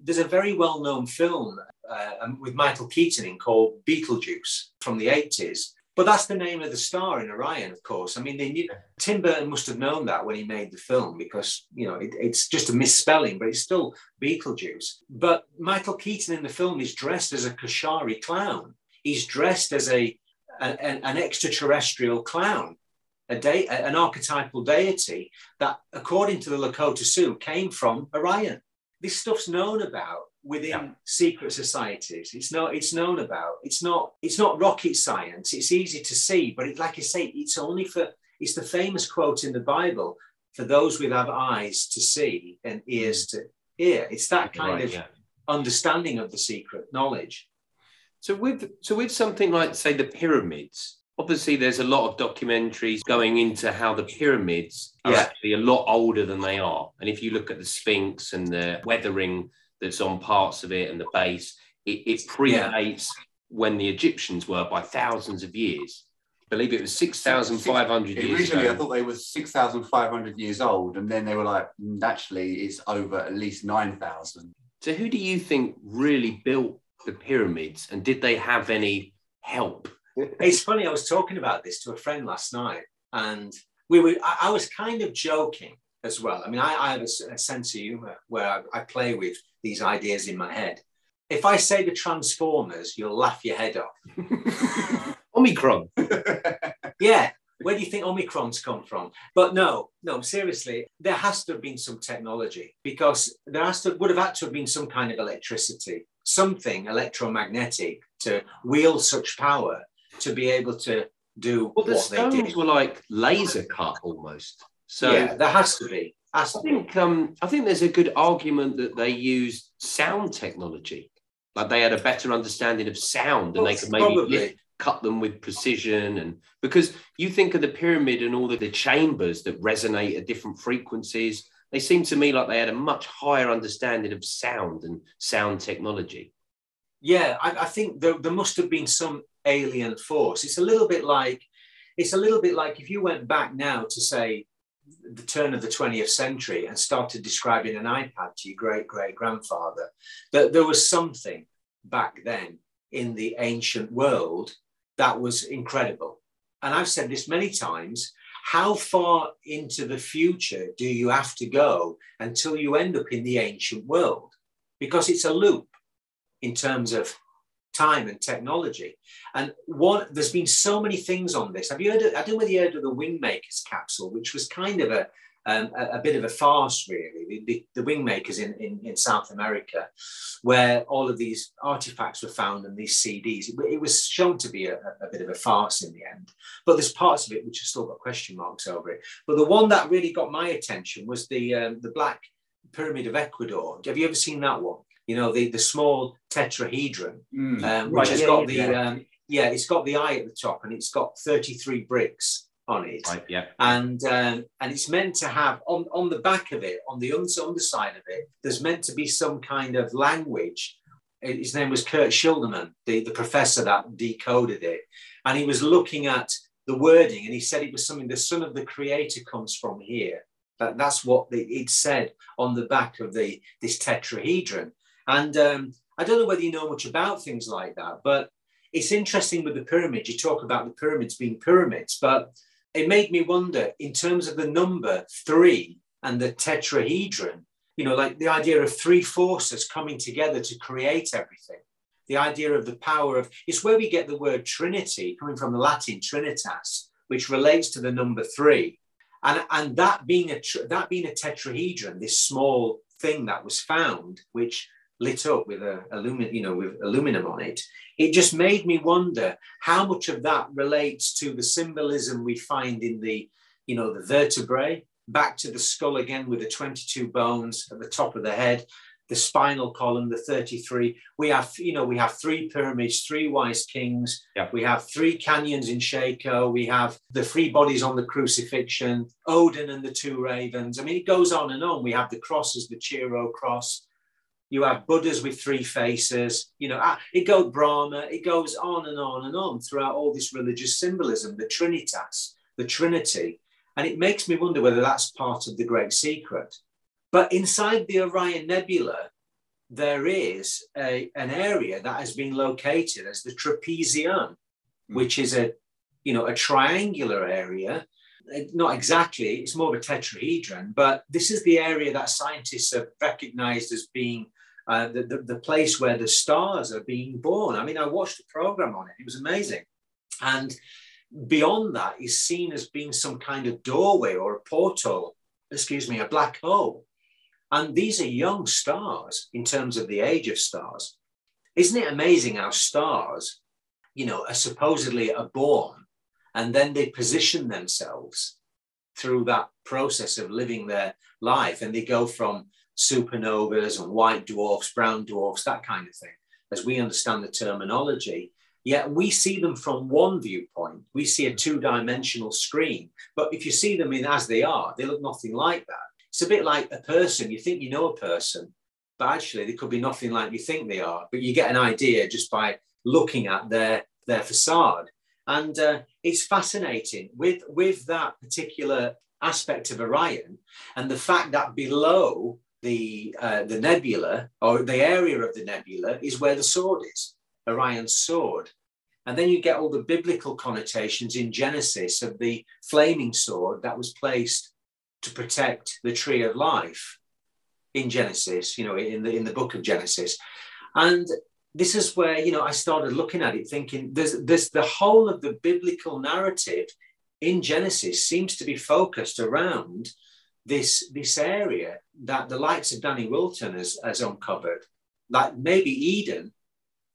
There's a very well known film uh, um, with Michael Keaton in called Beetlejuice from the 80s. But that's the name of the star in Orion, of course. I mean, they knew, Tim Burton must have known that when he made the film because, you know, it, it's just a misspelling, but it's still Beetlejuice. But Michael Keaton in the film is dressed as a Koshari clown. He's dressed as a, a an extraterrestrial clown, a de- an archetypal deity that, according to the Lakota Sioux, came from Orion. This stuff's known about within yeah. secret societies. It's not. It's known about. It's not. It's not rocket science. It's easy to see, but it, like I say, it's only for. It's the famous quote in the Bible for those with have eyes to see and ears mm. to hear. It's that kind right, of yeah. understanding of the secret knowledge. So with so with something like say the pyramids, obviously there's a lot of documentaries going into how the pyramids are yeah. actually a lot older than they are. And if you look at the Sphinx and the weathering that's on parts of it and the base. It, it predates yeah. when the Egyptians were by thousands of years. I believe it was 6,500 years Originally, ago. I thought they were 6,500 years old, and then they were like, mm, naturally, it's over at least 9,000. So, who do you think really built the pyramids, and did they have any help? It's funny, I was talking about this to a friend last night, and we were, I, I was kind of joking as well. I mean, I, I have a, a, sense of humor where I, I, play with these ideas in my head. If I say the Transformers, you'll laugh your head off. *laughs* Omicron. *laughs* yeah. Where do you think Omicron's come from? But no, no, seriously, there has to have been some technology because there has to would have had to have been some kind of electricity, something electromagnetic to wield such power to be able to do well, the stones were like laser cut almost. So yeah, there has to be. Has I think um, I think there's a good argument that they used sound technology, like they had a better understanding of sound, and they could maybe cut them with precision. And because you think of the pyramid and all of the chambers that resonate at different frequencies, they seem to me like they had a much higher understanding of sound and sound technology. Yeah, I, I think there, there must have been some alien force. It's a little bit like it's a little bit like if you went back now to say the turn of the 20th century and started describing an iPad to your great great grandfather, that there was something back then in the ancient world that was incredible. And I've said this many times how far into the future do you have to go until you end up in the ancient world? Because it's a loop in terms of time and technology. And one, there's been so many things on this. Have you heard? Of, I don't know whether you heard of the Wingmakers capsule, which was kind of a um, a, a, bit of a farce, really. The, the, Wingmakers in, in, in, South America, where all of these artifacts were found and these CDs. It, it was shown to be a, a, bit of a farce in the end. But there's parts of it which have still got question marks over it. But the one that really got my attention was the um, the Black Pyramid of Ecuador. Have you ever seen that one? You know, the, the small tetrahedron, mm. um, which right, has yeah, got yeah, the, yeah. Um, yeah, it's got the eye at the top and it's got 33 bricks on it. Right, yeah. And um, and it's meant to have on, on the back of it, on the underside of it, there's meant to be some kind of language. His name was Kurt Schildmann, the, the professor that decoded it. And he was looking at the wording and he said it was something the son of the creator comes from here. That, that's what it said on the back of the this tetrahedron. And um, I don't know whether you know much about things like that, but it's interesting with the pyramids. You talk about the pyramids being pyramids, but it made me wonder in terms of the number three and the tetrahedron, you know, like the idea of three forces coming together to create everything. The idea of the power of it's where we get the word Trinity coming from the Latin Trinitas, which relates to the number three. And, and that being a that being a tetrahedron, this small thing that was found, which lit up with a aluminum, you know, with aluminum on it. It just made me wonder how much of that relates to the symbolism we find in the, you know, the vertebrae, back to the skull again with the 22 bones at the top of the head, the spinal column, the 33. We have, you know, we have three pyramids, three wise kings. Yeah. We have three canyons in Chaco. We have the three bodies on the crucifixion, Odin and the two ravens. I mean, it goes on and on. We have the crosses, the Chi-Rho cross. You have Buddhas with three faces. You know, ah, it goes Brahma. It goes on and on and on throughout all this religious symbolism, the Trinitas, the Trinity, and it makes me wonder whether that's part of the great secret. But inside the Orion Nebula, there is a, an area that has been located as the trapezium, hmm. which is a you know a triangular area not exactly it's more of a tetrahedron but this is the area that scientists have recognized as being uh, the, the, the, place where the stars are being born. I mean, I watched a program on it, it was amazing. And beyond that is seen as being some kind of doorway or a portal, excuse me, a black hole. And these are young stars in terms of the age of stars. Isn't it amazing how stars, you know, are supposedly are born and then they position themselves through that process of living their life and they go from supernovas and white dwarfs, brown dwarfs, that kind of thing, as we understand the terminology. Yet we see them from one viewpoint. We see a two dimensional screen. But if you see them in as they are, they look nothing like that. It's a bit like a person. You think you know a person, but actually they could be nothing like you think they are. But you get an idea just by looking at their, their facade. And uh, it's fascinating with, with that particular aspect of Orion and the fact that below the uh, the nebula or the area of the nebula is where the sword is, Orion's sword. And then you get all the biblical connotations in Genesis of the flaming sword that was placed to protect the tree of life in Genesis, you know, in the in the book of Genesis. And this is where, you know, I started looking at it thinking there's there's the whole of the biblical narrative in Genesis seems to be focused around this this area that the likes of Danny Wilten has, has uncovered. Like maybe Eden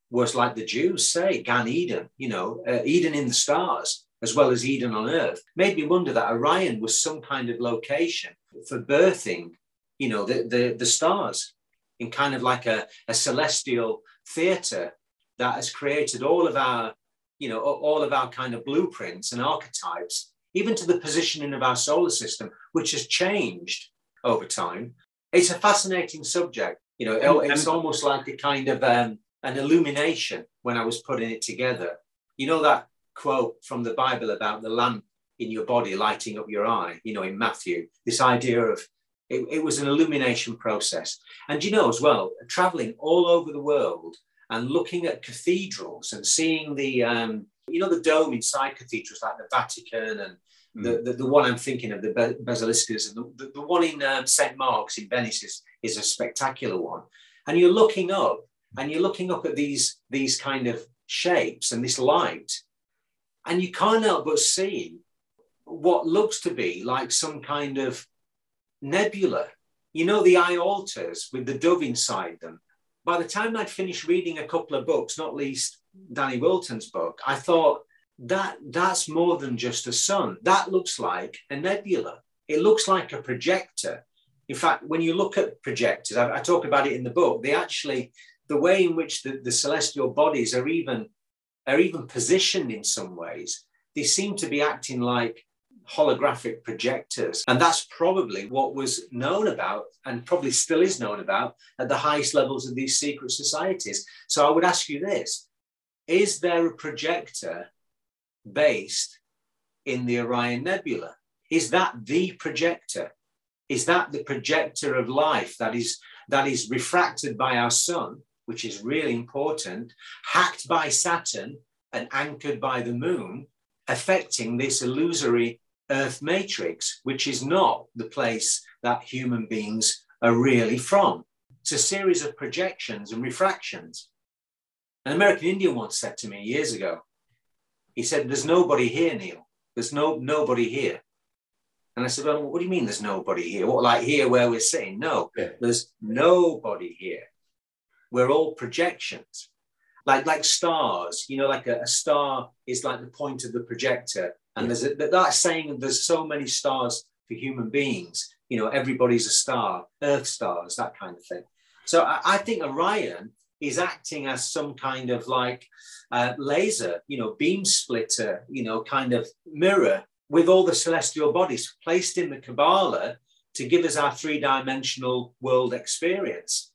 was like the Jews say, Gan Eden, you know, uh, Eden in the stars, as well as Eden on earth. Made me wonder that Orion was some kind of location for birthing, you know, the, the, the stars in kind of like a, a celestial theater that has created all of our, you know, all of our kind of blueprints and archetypes even to the positioning of our solar system, which has changed over time. It's a fascinating subject. You know, it's almost like a kind of um, an illumination when I was putting it together. You know that quote from the Bible about the lamp in your body lighting up your eye, you know, in Matthew, this idea of it, it was an illumination process. And you know, as well, traveling all over the world and looking at cathedrals and seeing the, um, you know, the dome inside cathedrals like the Vatican and mm. the, the, the, one I'm thinking of, the basilicas, and the, the, the one in um, St. Mark's in Venice is, is a spectacular one. And you're looking up and you're looking up at these, these kind of shapes and this light, and you can't help but see what looks to be like some kind of nebula. You know, the eye altars with the dove inside them. By the time I'd finished reading a couple of books, not least Danny Wilten's book, I thought that that's more than just a sun. That looks like a nebula. It looks like a projector. In fact, when you look at projectors, I, I talk about it in the book. They actually, the way in which the, the celestial bodies are even are even positioned in some ways, they seem to be acting like holographic projectors. And that's probably what was known about and probably still is known about at the highest levels of these secret societies. So I would ask you this Is there a projector based in the Orion Nebula? Is that the projector? Is that the projector of life that is, that is refracted by our sun, which is really important, hacked by Saturn and anchored by the moon, affecting this illusory Earth matrix, which is not the place that human beings are really from. It's a series of projections and refractions. An American Indian once said to me years ago, he said, There's nobody here, Neil. There's no nobody here. And I said, Well, what do you mean there's nobody here? What, like here where we're sitting? No, yeah. there's nobody here. We're all projections. Like, like stars, you know, like a, a star is like the point of the projector and there's a, that saying there's so many stars for human beings. You know, everybody's a star, Earth stars, that kind of thing. So I, I think Orion is acting as some kind of like uh, laser, you know, beam splitter, you know, kind of mirror with all the celestial bodies placed in the Kabbalah to give us our three dimensional world experience.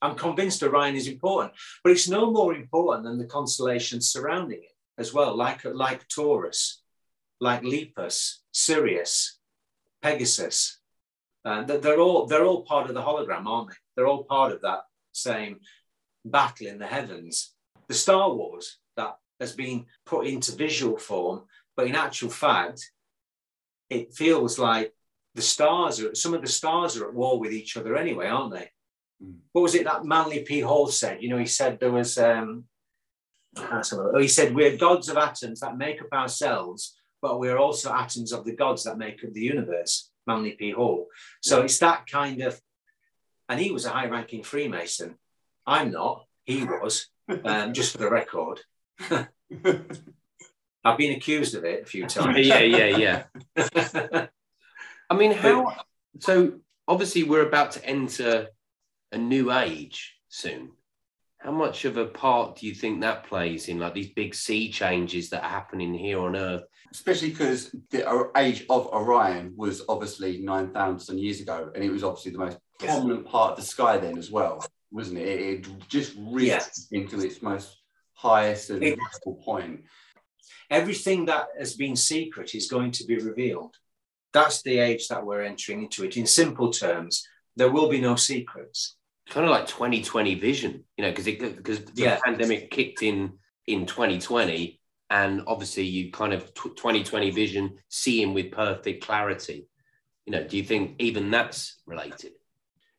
I'm convinced Orion is important, but it's no more important than the constellations surrounding it as well, like, like Taurus like Lepus, Sirius, Pegasus. Uh, they're all they're all part of the hologram, aren't they? They're all part of that same battle in the heavens. The Star Wars that has been put into visual form, but in actual fact, it feels like the stars are some of the stars are at war with each other anyway, aren't they? Mm. What was it that Manly P. Hall said? You know, he said there was um, he said we're gods of atoms that make up ourselves, but we're also atoms of the gods that make up the universe, Manly P. Hall. So yeah. it's that kind of, and he was a high ranking Freemason. I'm not, he was, um, just for the record. *laughs* I've been accused of it a few times. yeah, yeah, yeah. *laughs* I mean, how? So obviously, we're about to enter a new age soon. How much of a part do you think that plays in like these big sea changes that are happening here on Earth? especially because the age of Orion was obviously 9,000 years ago, and it was obviously the most prominent part of the sky then as well, wasn't it? It, it just reached yes. into its most highest and it, point. Everything that has been secret is going to be revealed. That's the age that we're entering into it. In simple terms, there will be no secrets. Kind of like 2020 vision, you know, because because the yeah. pandemic kicked in in 2020 and obviously you kind of 2020 vision seeing with perfect clarity you know do you think even that's related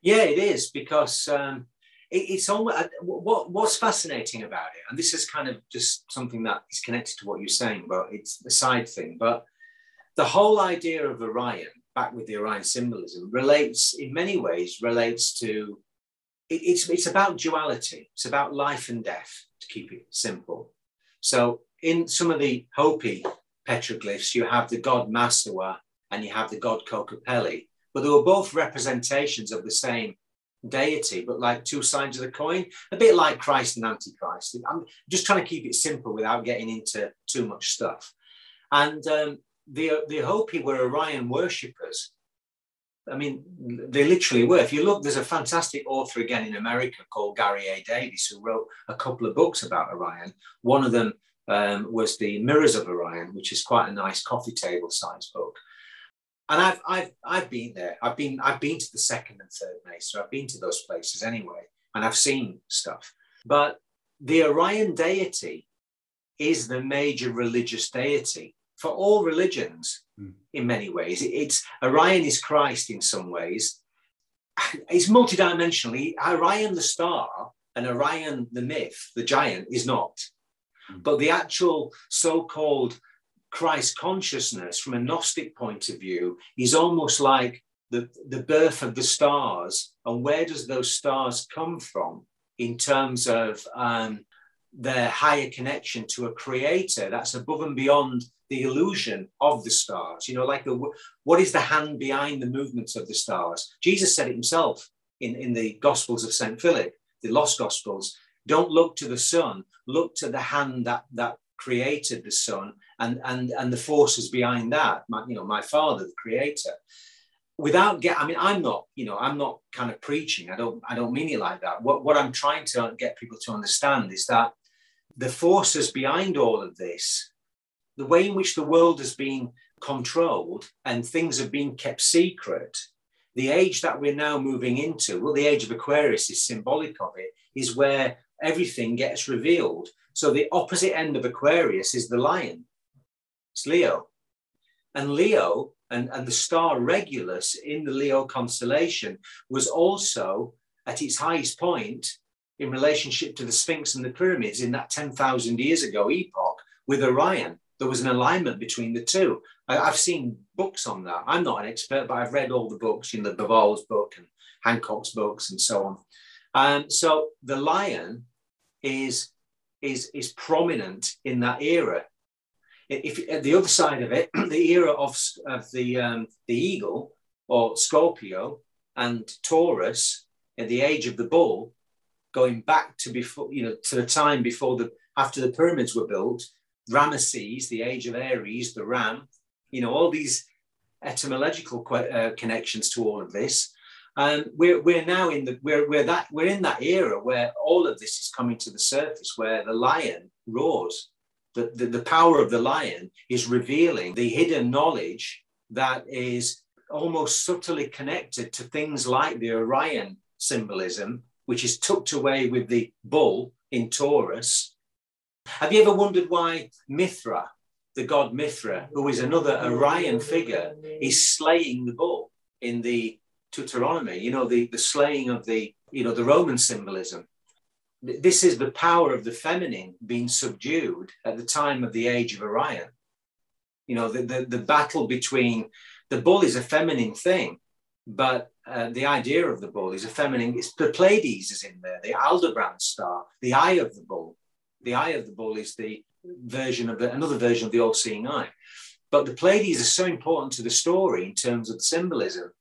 yeah it is because um, it, it's almost uh, what, what's fascinating about it and this is kind of just something that is connected to what you're saying but it's a side thing but the whole idea of orion back with the orion symbolism relates in many ways relates to it, it's it's about duality. It's about life and death to keep it simple. So in some of the Hopi petroglyphs, you have the god Massawa and you have the god Kokopelli, but they were both representations of the same deity, but like two sides of the coin, a bit like Christ and Antichrist. I'm just trying to keep it simple without getting into too much stuff. And um, the, the Hopi were Orion worshippers. I mean, they literally were. If you look, there's a fantastic author again in America called Gary A. David who wrote a couple of books about Orion. One of them um, was the Mirrors of Orion, which is quite a nice coffee table size book. And I've, I've, I've been there. I've been, I've been to the second and third Mesa. I've been to those places anyway, and I've seen stuff. But the Orion deity is the major religious deity for all religions mm. in many ways. It's Orion is Christ in some ways. *sighs* It's multidimensionally. Orion the star and Orion the myth, the giant, is not. Mm. But the actual so-called Christ consciousness from a Gnostic point of view is almost like the, the birth of the stars. And where does those stars come from in terms of um, their higher connection to a creator that's above and beyond the illusion of the stars. You know, like the what is the hand behind the movements of the stars? Jesus said it himself in, in the Gospels of St. Philip, the lost Gospels. Don't look to the sun, look to the hand that that created the sun and and and the forces behind that. My, you know, my father, the creator. Without get, I mean, I'm not, you know, I'm not kind of preaching. I don't, I don't mean it like that. What what I'm trying to get people to understand is that the forces behind all of this, the way in which the world has been controlled and things have been kept secret, the age that we're now moving into, well, the age of Aquarius is symbolic of it, is where everything gets revealed. So the opposite end of Aquarius is the lion, it's Leo. And Leo and, and the star Regulus in the Leo constellation was also at its highest point in relationship to the Sphinx and the pyramids in that 10,000 years ago epoch with Orion. There was an alignment between the two. I, have seen books on that. I'm not an expert, but I've read all the books, you know, the Bauval's book and Hancock's books and so on. Um, so the lion is, is, is prominent in that era. If at the other side of it, *clears throat* the era of, of the, um, the eagle or Scorpio and Taurus at the age of the bull going back to before, you know, to the time before the after the pyramids were built, Ramesses, the age of Aries, the ram, you know, all these etymological uh, connections to all of this. And we're, we're now in the we're, we're that we're in that era where all of this is coming to the surface, where the lion roars. The, the, the power of the lion is revealing the hidden knowledge that is almost subtly connected to things like the Orion symbolism which is tucked away with the bull in Taurus. Have you ever wondered why Mithra, the god Mithra, who is another Orion figure, is slaying the bull in the tauroctony? You know, the, the slaying of the, you know, the Roman symbolism. This is the power of the feminine being subdued at the time of the age of Orion. You know, the, the, the battle between the bull is a feminine thing, but uh, the idea of the bull is a feminine. It's the Pleiades is in there, the Aldebaran star, the eye of the bull. The eye of the bull is the version of the, another version of the all-seeing eye. But the Pleiades are so important to the story in terms of the symbolism.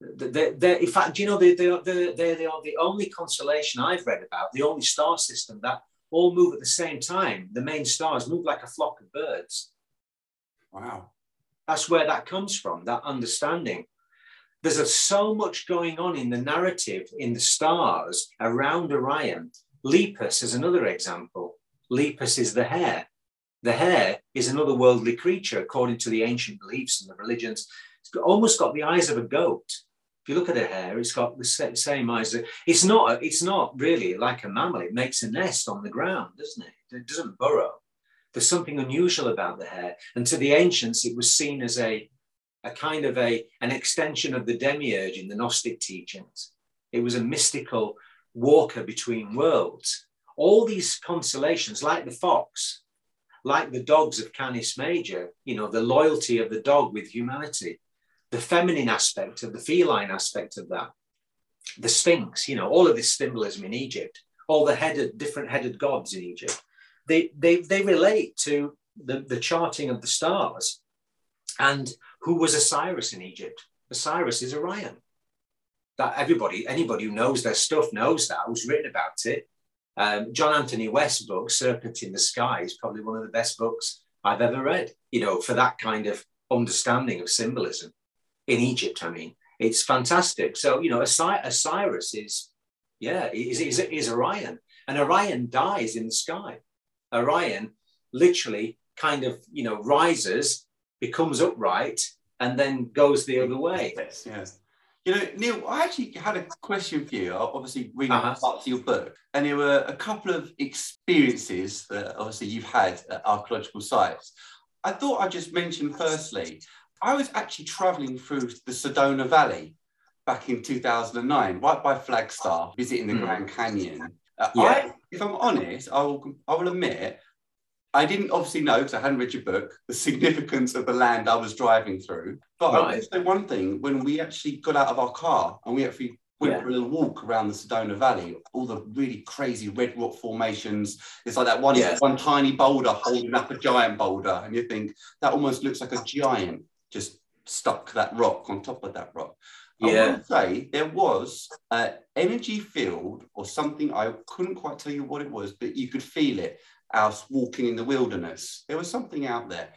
They're, they're, in fact, you know, they, they, are, they, they are the only constellation I've read about, the only star system that all move at the same time. The main stars move like a flock of birds. Wow. That's where that comes from, that understanding there's a, so much going on in the narrative in the stars around Orion. Lepus is another example. Lepus is the hare. The hare is another worldly creature, according to the ancient beliefs and the religions. It's almost got the eyes of a goat. If you look at a hare, it's got the same eyes. It's not. It's not really like a mammal. It makes a nest on the ground, doesn't it? It doesn't burrow. There's something unusual about the hare, and to the ancients, it was seen as a a kind of a, an extension of the demiurge in the Gnostic teachings. It was a mystical walker between worlds. All these constellations, like the fox, like the dogs of Canis Major, you know, the loyalty of the dog with humanity, the feminine aspect of the feline aspect of that, the Sphinx, you know, all of this symbolism in Egypt, all the headed, different headed gods in Egypt, they, they, they relate to the, the charting of the stars. And who was Osiris in Egypt? Osiris is Orion. That everybody, anybody who knows their stuff knows that, who's written about it. Um, John Anthony West's book, Serpent in the Sky, is probably one of the best books I've ever read, you know, for that kind of understanding of symbolism in Egypt, I mean. it's fantastic. So you know, Osiris is yeah, is, is, is Orion, and Orion dies in the sky. Orion literally kind of you know rises, becomes upright, and then goes the other way. Yes, yes. You know, Neil, I actually had a question for you. Obviously, reading uh-huh. parts of your book, and there were a couple of experiences that obviously you've had at archaeological sites. I thought I'd just mention firstly, I was actually traveling through the Sedona Valley back in 2009, right by Flagstaff, visiting the mm. Grand Canyon. Uh, yeah. I, if I'm honest, I will, I will admit, I didn't obviously know because I hadn't read your book the *laughs* significance of the land I was driving through. But right. I will say one thing: when we actually got out of our car and we actually went yeah. for a little walk around the Sedona Valley, all the really crazy red rock formations. It's like that one yeah. one tiny boulder holding up a giant boulder, and you think that almost looks like a giant just stuck that rock on top of that rock. Yeah. I would say there was an energy field or something, I couldn't quite tell you what it was, but you could feel it as walking in the wilderness. There was something out there.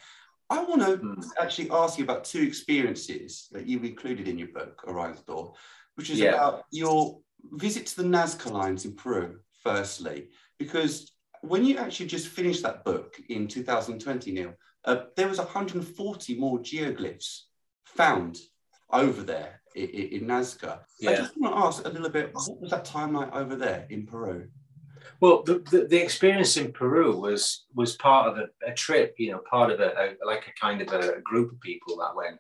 I want to mm. actually ask you about two experiences that you've included in your book, Orion's Door, which is yeah. about your visit to the Nazca lines in Peru, firstly, because when you actually just finished that book in 2020, Neil, uh, there was 140 more geoglyphs found over there in, in Nazca. Yeah. I just want to ask a little bit, what was that time like over there in Peru? Well, the, the, the experience in Peru was was part of a, a trip, you know, part of a, a, like a kind of a, group of people that went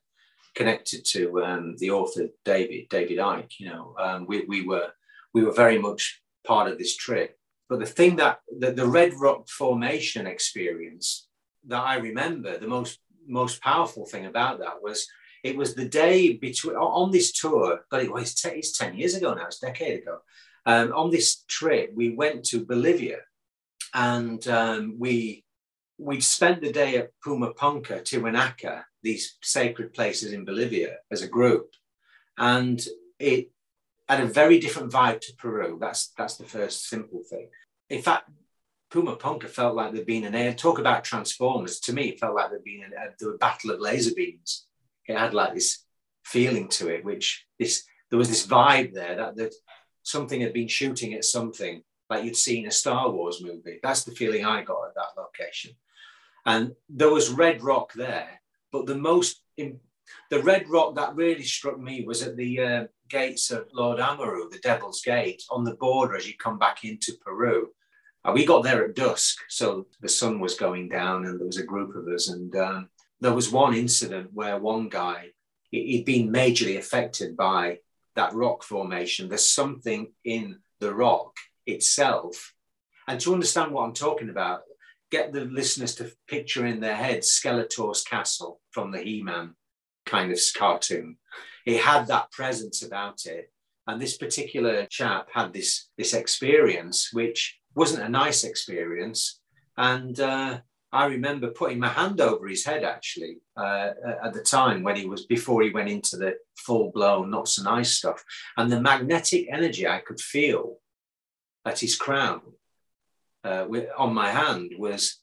connected to um, the author David David Icke. You know, um, we, we were we were very much part of this trip. But the thing that the, the Red Rock Formation experience that I remember, the most most powerful thing about that was it was the day between on this tour. God, it was it's ten years ago now. It's a decade ago. Um, on this trip, we went to Bolivia, and um, we we spent the day at Pumapunka, Tiwanaku, these sacred places in Bolivia, as a group, and it had a very different vibe to Peru. That's that's the first simple thing. In fact, Pumapunka felt like there'd been an air. talk about transformers. To me, it felt like there'd been a, the battle of laser beams. It had like this feeling to it, which this there was this vibe there that that something had been shooting at something like you'd seen a Star Wars movie. That's the feeling I got at that location. And there was red rock there, but the most in, the red rock that really struck me was at the uh, gates of Lord Amaru, the Devil's Gate, on the border as you come back into Peru. Uh, we got there at dusk, so the sun was going down, and there was a group of us. And um, there was one incident where one guy he'd been majorly affected by that rock formation. There's something in the rock itself, and to understand what I'm talking about, get the listeners to picture in their head Skeletor's castle from the He-Man kind of cartoon. It had that presence about it, and this particular chap had this this experience, which wasn't a nice experience. And uh, I remember putting my hand over his head actually uh, at the time when he was before he went into the full blown not so nice stuff, and the magnetic energy I could feel at his crown uh, on my hand was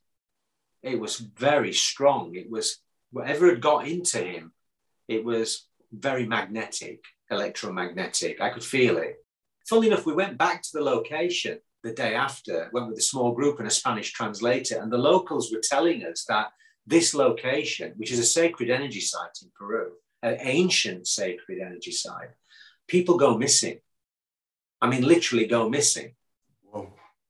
it was very strong. It was whatever had got into him, it was very magnetic, electromagnetic. I could feel it. Funnily enough, we went back to the location the day after, went with a small group and a Spanish translator, and the locals were telling us that this location, which is a sacred energy site in Peru, an ancient sacred energy site, people go missing. I mean, literally go missing.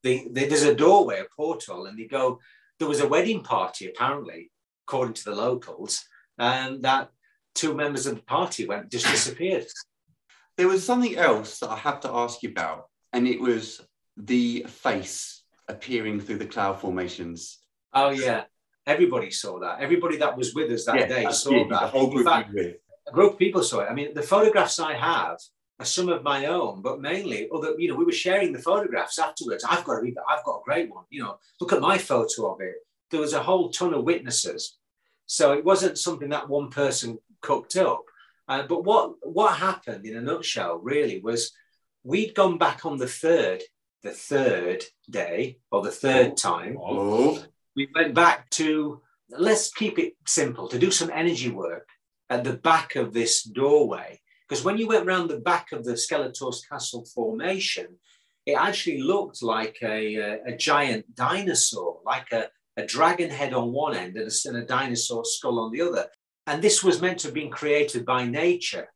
The, the, there's a doorway, a portal, and they go. There was a wedding party, apparently, according to the locals, and that two members of the party went just disappeared. There was something else that I have to ask you about, and it was the face appearing through the cloud formations. Oh yeah, everybody saw that. Everybody that was with us that yeah, day saw that. The whole group, fact, a group of people saw it. I mean, the photographs I have are some of my own, but mainly other. You know, we were sharing the photographs afterwards. I've got a, I've got a great one. You know, look at my photo of it. There was a whole ton of witnesses, so it wasn't something that one person cooked up. Uh, but what what happened in a nutshell really was we'd gone back on the third the third day or the third oh. time, oh. we went back to, let's keep it simple, to do some energy work at the back of this doorway. Because when you went round the back of the Skeletor's Castle formation, it actually looked like a, a, a giant dinosaur, like a, a dragon head on one end and a, and a dinosaur skull on the other. And this was meant to have been created by nature,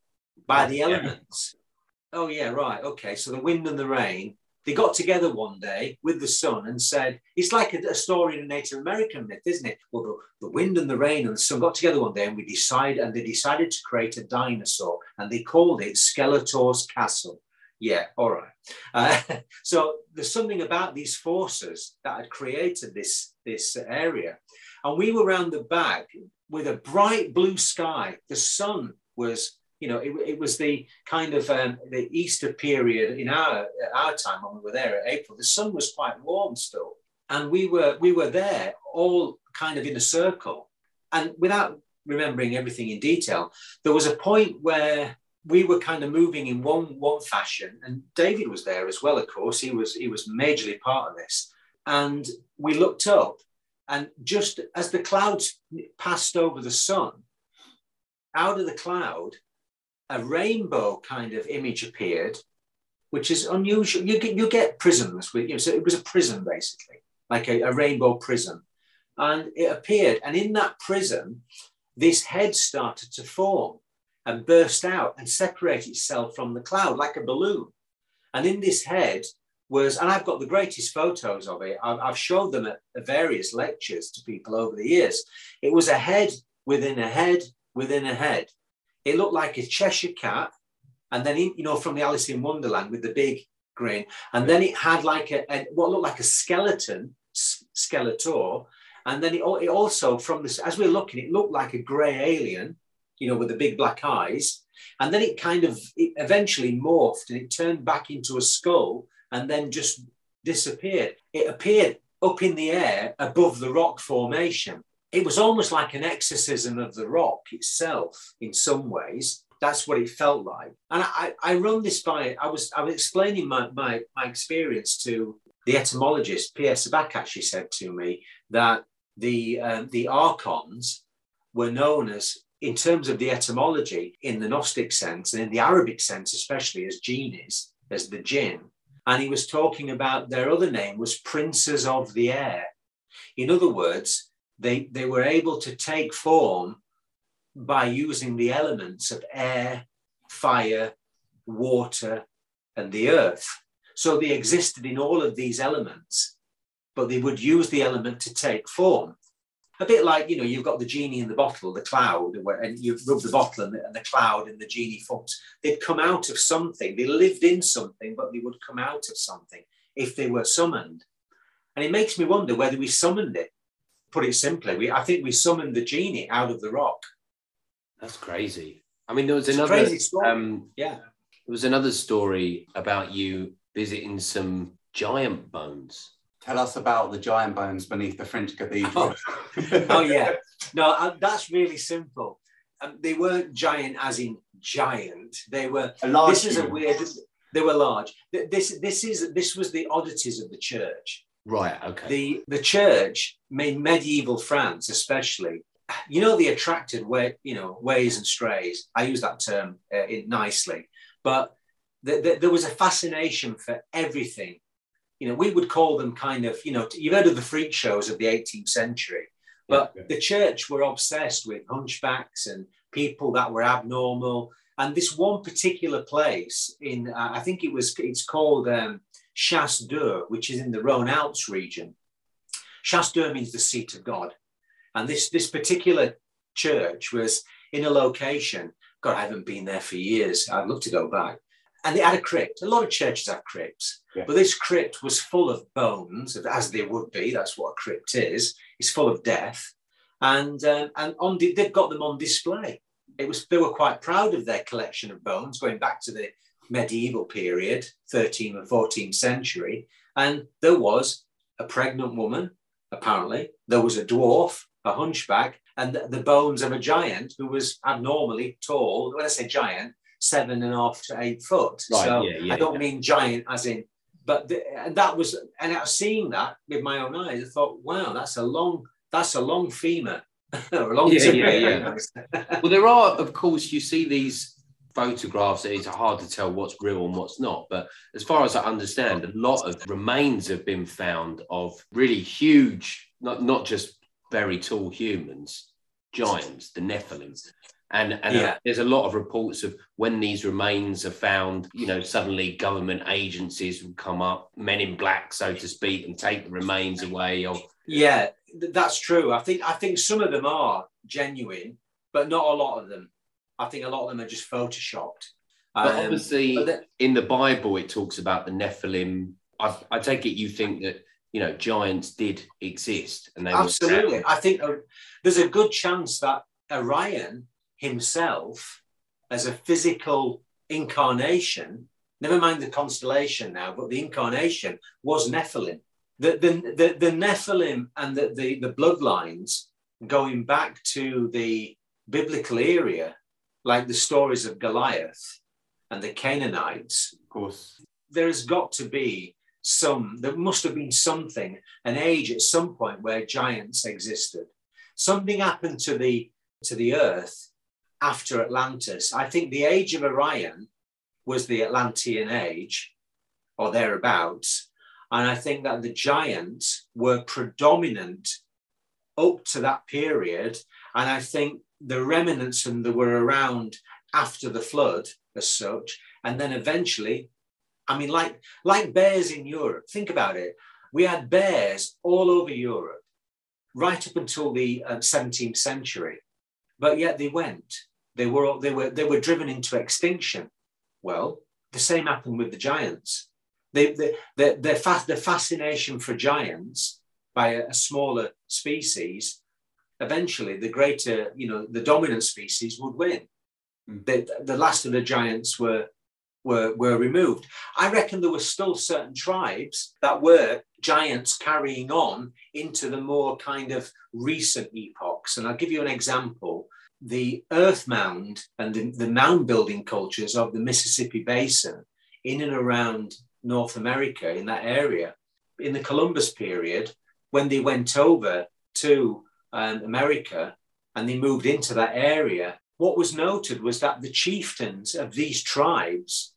by oh, the elements. Yeah. Oh, yeah, right. Okay. So the wind and the rain, they got together one day with the sun and said, it's like a, a story in a Native American myth, isn't it? Well, the, the, wind and the rain and the sun got together one day and we decided, and they decided to create a dinosaur and they called it Skeletor's Castle. Yeah, all right. Uh, *laughs* so there's something about these forces that had created this, this area. And we were around the back with a bright blue sky. The sun was, you know, it, it was the kind of um, the Easter period in our our time when we were there at April. The sun was quite warm still, and we were we were there all kind of in a circle. And without remembering everything in detail, there was a point where we were kind of moving in one one fashion, and David was there as well. Of course, he was he was majorly part of this. And we looked up, and just as the clouds passed over the sun, out of the cloud, a rainbow kind of image appeared, which is unusual. You get you get prisms with you know, so it was a prism basically, like a, a rainbow prism, and it appeared, and in that prism, this head started to form and burst out and separate itself from the cloud like a balloon. And in this head was, and I've got the greatest photos of it. I've, I've showed them at various lectures to people over the years. It was a head within a head within a head. It looked like a Cheshire cat. And then, you know, from the Alice in Wonderland with the big grin. And then it had like a, a what looked like a skeleton, skeletor. And then it, it also, from this, as we we're looking, it looked like a grey alien you know, with the big black eyes. And then it kind of it eventually morphed and it turned back into a skull and then just disappeared. It appeared up in the air above the rock formation. It was almost like an exorcism of the rock itself in some ways. That's what it felt like. And I, I run this by, I was, I was explaining my, my, my experience to the etymologist, Pierre Sabak actually said to me that the, um, the archons were known as in terms of the etymology, in the Gnostic sense and in the Arabic sense, especially as genies, as the jinn. And he was talking about their other name was princes of the air. In other words, they, they were able to take form by using the elements of air, fire, water, and the earth. So they existed in all of these elements, but they would use the element to take form. A bit like you know you've got the genie in the bottle the cloud and you rub the bottle and the, and the, cloud and the genie forms. They'd come out of something. They lived in something but they would come out of something if they were summoned. And it makes me wonder whether we summoned it put it simply we i think we summoned the genie out of the rock that's crazy i mean there was it's another crazy story. Um, yeah there was another story about you visiting some giant bones Tell us about the giant bones beneath the French cathedral. Oh, *laughs* oh yeah. No, uh, that's really simple. Um, they weren't giant as in giant. They were. A large this is a weird. They were large. This this is this was the oddities of the church. Right. Okay. The the church, in medieval France, especially, you know, they attracted where you know ways and strays. I use that term uh, nicely, but the, the, there was a fascination for everything you know, we would call them kind of, you know, you've heard of the freak shows of the 18th century, but yeah, yeah. the church were obsessed with hunchbacks and people that were abnormal. And this one particular place in, uh, I think it was, it's called um, Chasse d'Eur, which is in the Rhone Alps region. Chasse d'Eur means the seat of God. And this, this particular church was in a location, God, I haven't been there for years. I'd love to go back and they had a crypt. A lot of churches have crypts, yeah. but this crypt was full of bones, as they would be. That's what a crypt is. It's full of death, and uh, and on they've got them on display. It was they were quite proud of their collection of bones, going back to the medieval period, 13th and 14th century, and there was a pregnant woman. Apparently, there was a dwarf, a hunchback, and the, bones of a giant who was abnormally tall. When I say giant, seven and a half to eight foot. Right, so yeah, yeah, I don't yeah. mean giant as in, but the, and that was, and I was seeing that with my own eyes. I thought, wow, that's a long, that's a long femur. *laughs* a long yeah, yeah, yeah. *laughs* well, there are, of course, you see these photographs. It's hard to tell what's real and what's not. But as far as I understand, a lot of remains have been found of really huge, not not just very tall humans, giants, the Nephilim. And, and uh, Yeah. there's a lot of reports of when these remains are found, you know, suddenly government agencies will come up, men in black, so to speak, and take the remains away. Or Yeah, that's true. I think I think some of them are genuine, but not a lot of them. I think a lot of them are just photoshopped. but Um, obviously, but the- in the Bible, it talks about the Nephilim. I, I take it you think that you know giants did exist, and they Absolutely. I think uh, there's a good chance that Orion himself, as a physical incarnation, never mind the constellation now, but the incarnation was Nephilim. The, the, the, the Nephilim and the, the, the bloodlines going back to the biblical area, like the stories of Goliath and the Canaanites, Of course. there's got to be some, there must have been something, an age at some point where giants existed. Something happened to the to the earth after Atlantis. I think the age of Orion was the Atlantean age or thereabouts. And I think that the giants were predominant up to that period. And I think the remnants and that were around after the flood as such. And then eventually I mean, like like bears in Europe. Think about it. We had bears all over Europe, right up until the um, 17th century, but yet they went. They were they were they were driven into extinction. Well, the same happened with the giants. They, they, their, their, fa- their fascination for giants by a, a smaller species, eventually the greater, you know, the dominant species would win. Mm. The, the last of the giants were were, were removed. I reckon there were still certain tribes that were giants carrying on into the more kind of recent epochs. And I'll give you an example. The earth mound and the, the mound building cultures of the Mississippi Basin in and around North America, in that area, in the Columbus period, when they went over to um, America and they moved into that area, what was noted was that the chieftains of these tribes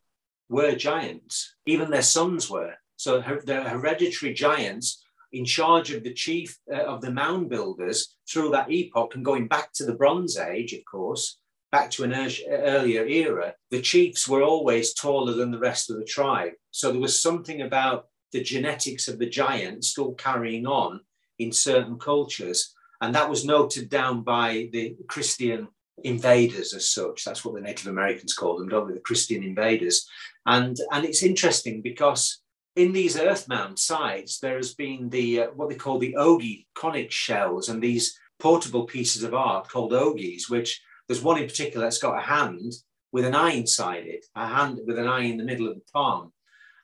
were giants. Even their sons were. So the hereditary giants in charge of the chief uh, of the mound builders through that epoch and going back to the Bronze Age, of course, back to an ear- earlier era, the chiefs were always taller than the rest of the tribe. So there was something about the genetics of the giant still carrying on in certain cultures. And that was noted down by the Christian invaders as such. That's what the Native Americans call them, don't they? The Christian invaders. And, and it's interesting because in these earth mound sites, there has been the uh, what they call the ogie conic shells and these portable pieces of art called ogies, which there's one in particular that's got a hand with an eye inside it, a hand with an eye in the middle of the palm.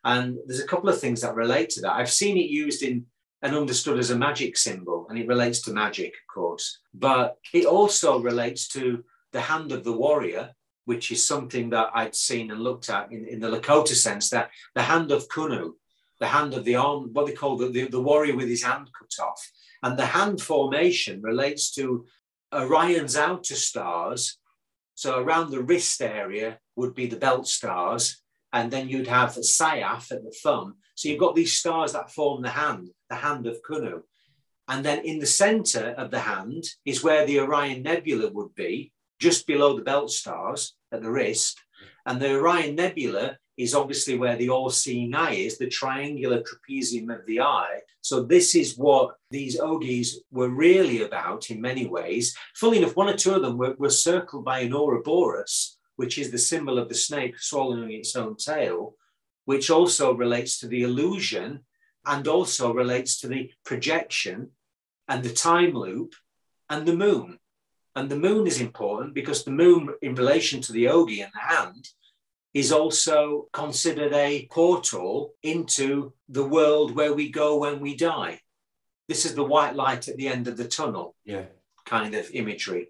And there's a couple of things that relate to that. I've seen it used in and understood as a magic symbol, and it relates to magic, of course. But it also relates to the hand of the warrior, which is something that I'd seen and looked at in, in the Lakota sense, that the hand of Kunu, the hand of the arm, what they call the, the, the warrior with his hand cut off. And the hand formation relates to Orion's outer stars. So around the wrist area would be the belt stars, and then you'd have the Saiph at the thumb. So you've got these stars that form the hand, the hand of Kunu. And then in the center of the hand is where the Orion Nebula would be, just below the belt stars at the wrist. And the Orion Nebula is obviously where the all seeing eye is, the triangular trapezium of the eye. So, this is what these ogies were really about in many ways. Fully enough, one or two of them were, were circled by an Ouroboros, which is the symbol of the snake swallowing its own tail, which also relates to the illusion and also relates to the projection and the time loop and the moon. And the moon is important because the moon, in relation to the ogi and the hand, is also considered a portal into the world where we go when we die. This is the white light at the end of the tunnel Yeah. kind of imagery.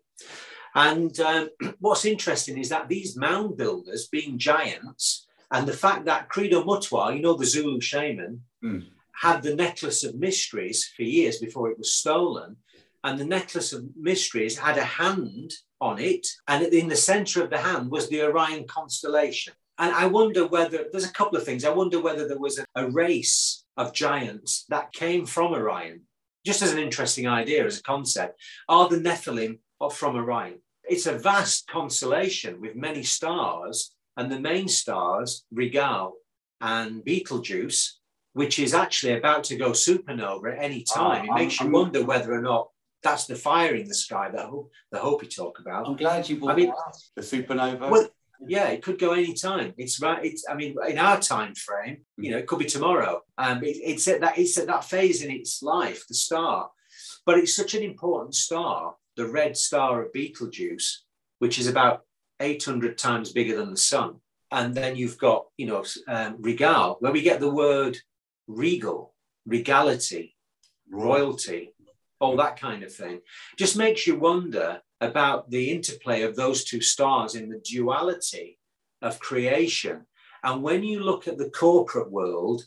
And um, *clears throat* what's interesting is that these mound builders, being giants, and the fact that Credo Mutwa, you know, the Zulu shaman, Mm. Had the necklace of mysteries for years before it was stolen. And the necklace of mysteries had a hand on it. And in the center of the hand was the Orion constellation. And I wonder whether there's a couple of things. I wonder whether there was a, a race of giants that came from Orion, just as an interesting idea, as a concept. Are the Nephilim from Orion? It's a vast constellation with many stars, and the main stars, Regal and Betelgeuse, which is actually about to go supernova at any time. Oh, it makes I'm, you wonder whether or not that's the fire in the sky that the Hopi talk about. I'm glad you brought I mean, the supernova. Well, yeah, it could go any time. It's right. It's I mean, in our time frame, you know, it could be tomorrow. Um, it, it's at that it's at that phase in its life, the star. But it's such an important star, the red star of Betelgeuse, which is about 800 times bigger than the sun. And then you've got, you know, um, regal, where we get the word regal, regality, royalty, all that kind of thing. Just makes you wonder about the interplay of those two stars in the duality of creation. And when you look at the corporate world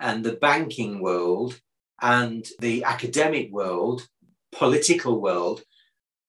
and the banking world and the academic world, political world,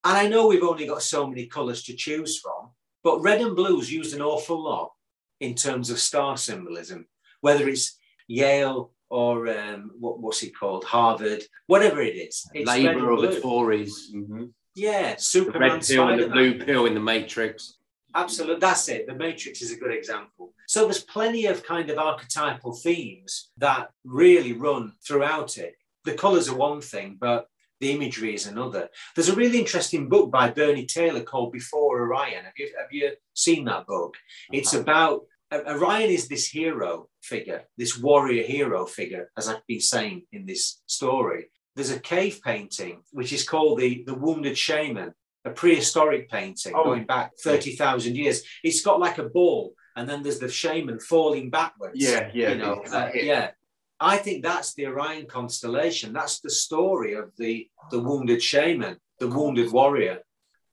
and I know we've only got so many colours to choose from, but red and blue is used an awful lot in terms of star symbolism, whether it's Yale or um, what, what's it called, Harvard, whatever it is. It's Labour or the Tories. Mm-hmm. Yeah, Superman. The red pill and the blue pill in the Matrix. Absolutely, that's it. The Matrix is a good example. So there's plenty of kind of archetypal themes that really run throughout it. The colours are one thing, but the imagery is another. There's a really interesting book by Bernie Taylor called Before Orion. Have you, have you seen that book? It's about Orion is this hero figure, this warrior hero figure, as I've been saying in this story. There's a cave painting which is called the, the Wounded Shaman, a prehistoric painting oh. going back 30,000 years. It's got like a ball, and then there's the shaman falling backwards. Yeah, yeah. You know, uh, yeah. I think that's the Orion constellation. That's the story of the, the wounded shaman, the wounded warrior.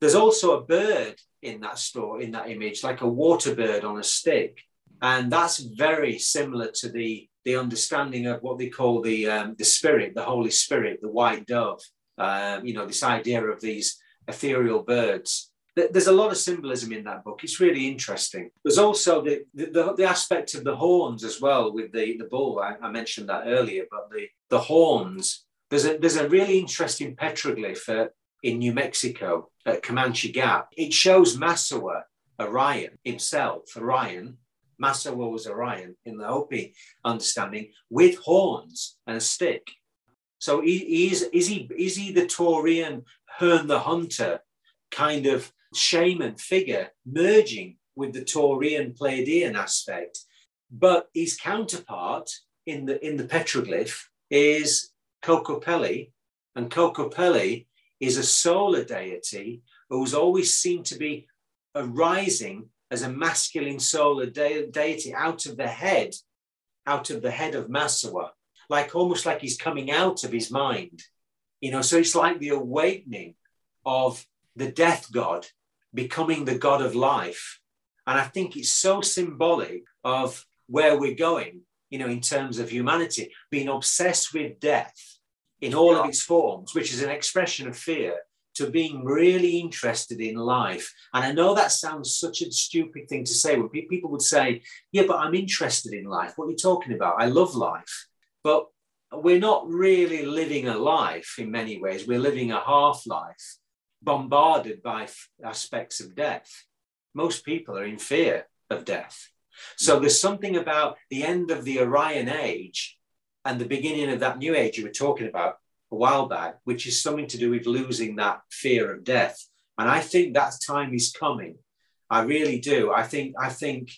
There's also a bird in that store, in that image, like a water bird on a stick. And that's very similar to the, the understanding of what they call the, um, the spirit, the Holy Spirit, the white dove. Um, you know, this idea of these ethereal birds there's a lot of symbolism in that book. It's really interesting. There's also the, the, the aspect of the horns as well with the, the bull. I, I, mentioned that earlier, but the, the horns, there's a, there's a really interesting petroglyph uh, in New Mexico at Comanche Gap. It shows Massawa, Orion himself, Orion. Massawa was Orion in the Hopi understanding with horns and a stick. So he, is, is, he, is he the Taurian Herne the Hunter kind of shaman figure merging with the Taurian Pleiadian aspect. But his counterpart in the in the petroglyph is Kokopelli, and Kokopelli is a solar deity who's always seemed to be arising as a masculine solar de- deity out of the head, out of the head of Massawa, like almost like he's coming out of his mind. You know, so it's like the awakening of the death god becoming the God of life. And I think it's so symbolic of where we're going, you know, in terms of humanity, being obsessed with death in all of its forms, which is an expression of fear, to being really interested in life. And I know that sounds such a stupid thing to say when people would say, Yeah, but I'm interested in life. What are you talking about? I love life. But we're not really living a life in many ways. We're living a half life bombarded by aspects of death. Most people are in fear of death. So mm. there's something about the end of the Orion age and the beginning of that new age you were talking about a while back, which is something to do with losing that fear of death. And I think that time is coming. I really do. I think I think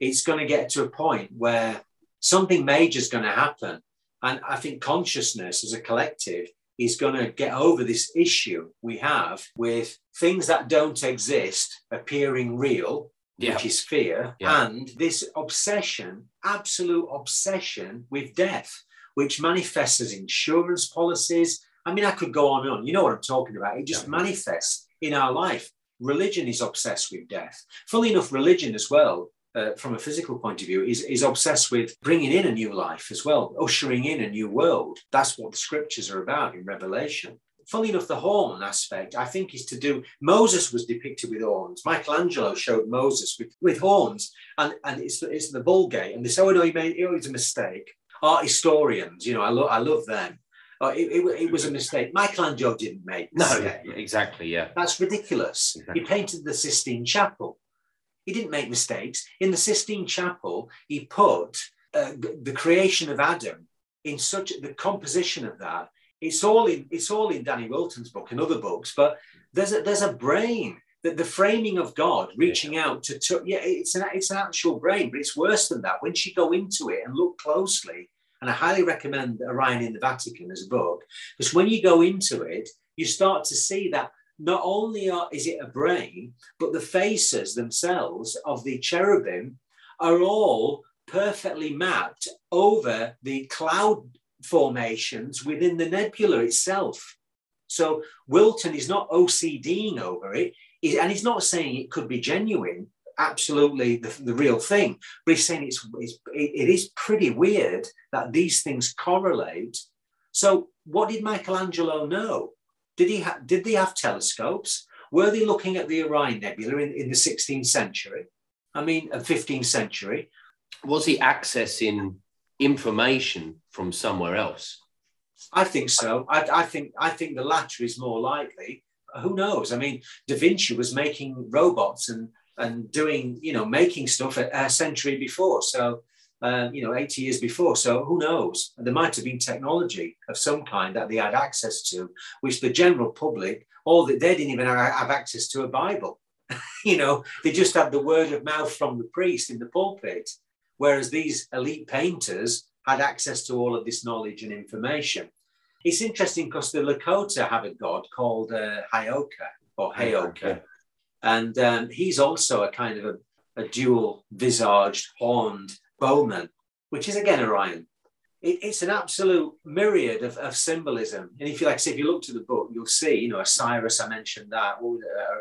it's going to get to a point where something major is going to happen. And I think consciousness as a collective is going to get over this issue we have with things that don't exist appearing real, yeah. which is fear, yeah. and this obsession, absolute obsession with death, which manifests as insurance policies. I mean, I could go on and on. You know what I'm talking about. It just yeah. manifests in our life. Religion is obsessed with death. Funnily enough, religion as well uh, from a physical point of view, is, is obsessed with bringing in a new life as well, ushering in a new world. That's what the scriptures are about in Revelation. funny enough, the horn aspect, I think, is to do. Moses was depicted with horns. Michelangelo showed Moses with, with horns, and, and it's, it's the Vulgate. And they say, oh, no, he made it was a mistake. Art historians, you know, I, lo- I love them. Oh, it, it, it, was a mistake. Michelangelo didn't make no, exactly, yeah. That's ridiculous. Exactly. He painted the Sistine Chapel. He didn't make mistakes. In the Sistine Chapel, he put uh, the creation of Adam in such the composition of that it's all in it's all in Danny Wilten's book and other books, but there's a there's a brain that the framing of God reaching yeah. out to, to yeah, it's an it's an actual brain, but it's worse than that. Once you go into it and look closely, and I highly recommend Orion in the Vatican as a book, because when you go into it, you start to see that not only are, is it a brain, but the faces themselves of the cherubim are all perfectly mapped over the cloud formations within the nebula itself. So Wilten is not OCDing over it, and he's not saying it could be genuine, absolutely the, the real thing, but he's saying it's, it's it is pretty weird that these things correlate. So what did Michelangelo know? Did he ha- did they have telescopes? Were they looking at the Orion Nebula in, in the 16th century? I mean, 15th uh, century. Was he accessing information from somewhere else? I think so. I, I, think I think the latter is more likely. Who knows? I mean, Da Vinci was making robots and and doing you know making stuff a, a century before. So um, you know, 80 years before. So who knows? There might have been technology of some kind that they had access to, which the general public, all that they didn't even have access to a Bible. *laughs* you know, they just had the word of mouth from the priest in the pulpit. Whereas these elite painters had access to all of this knowledge and information. It's interesting because the Lakota have a god called uh, Hyoka or Heyoka. And um, he's also a kind of a, a dual visaged, horned bowman, which is again Orion. It, it's an absolute myriad of, of, symbolism. And if you like, say, if you look to the book, you'll see, you know, Osiris, I mentioned that,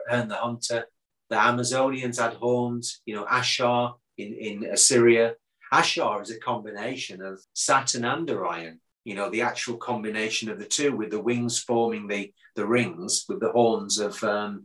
Herne the Hunter, the Amazonians had horns, you know, Ashar, in, in Assyria. Ashar is a combination of Saturn and Orion, you know, the actual combination of the two with the wings forming the, the rings with the horns of, um,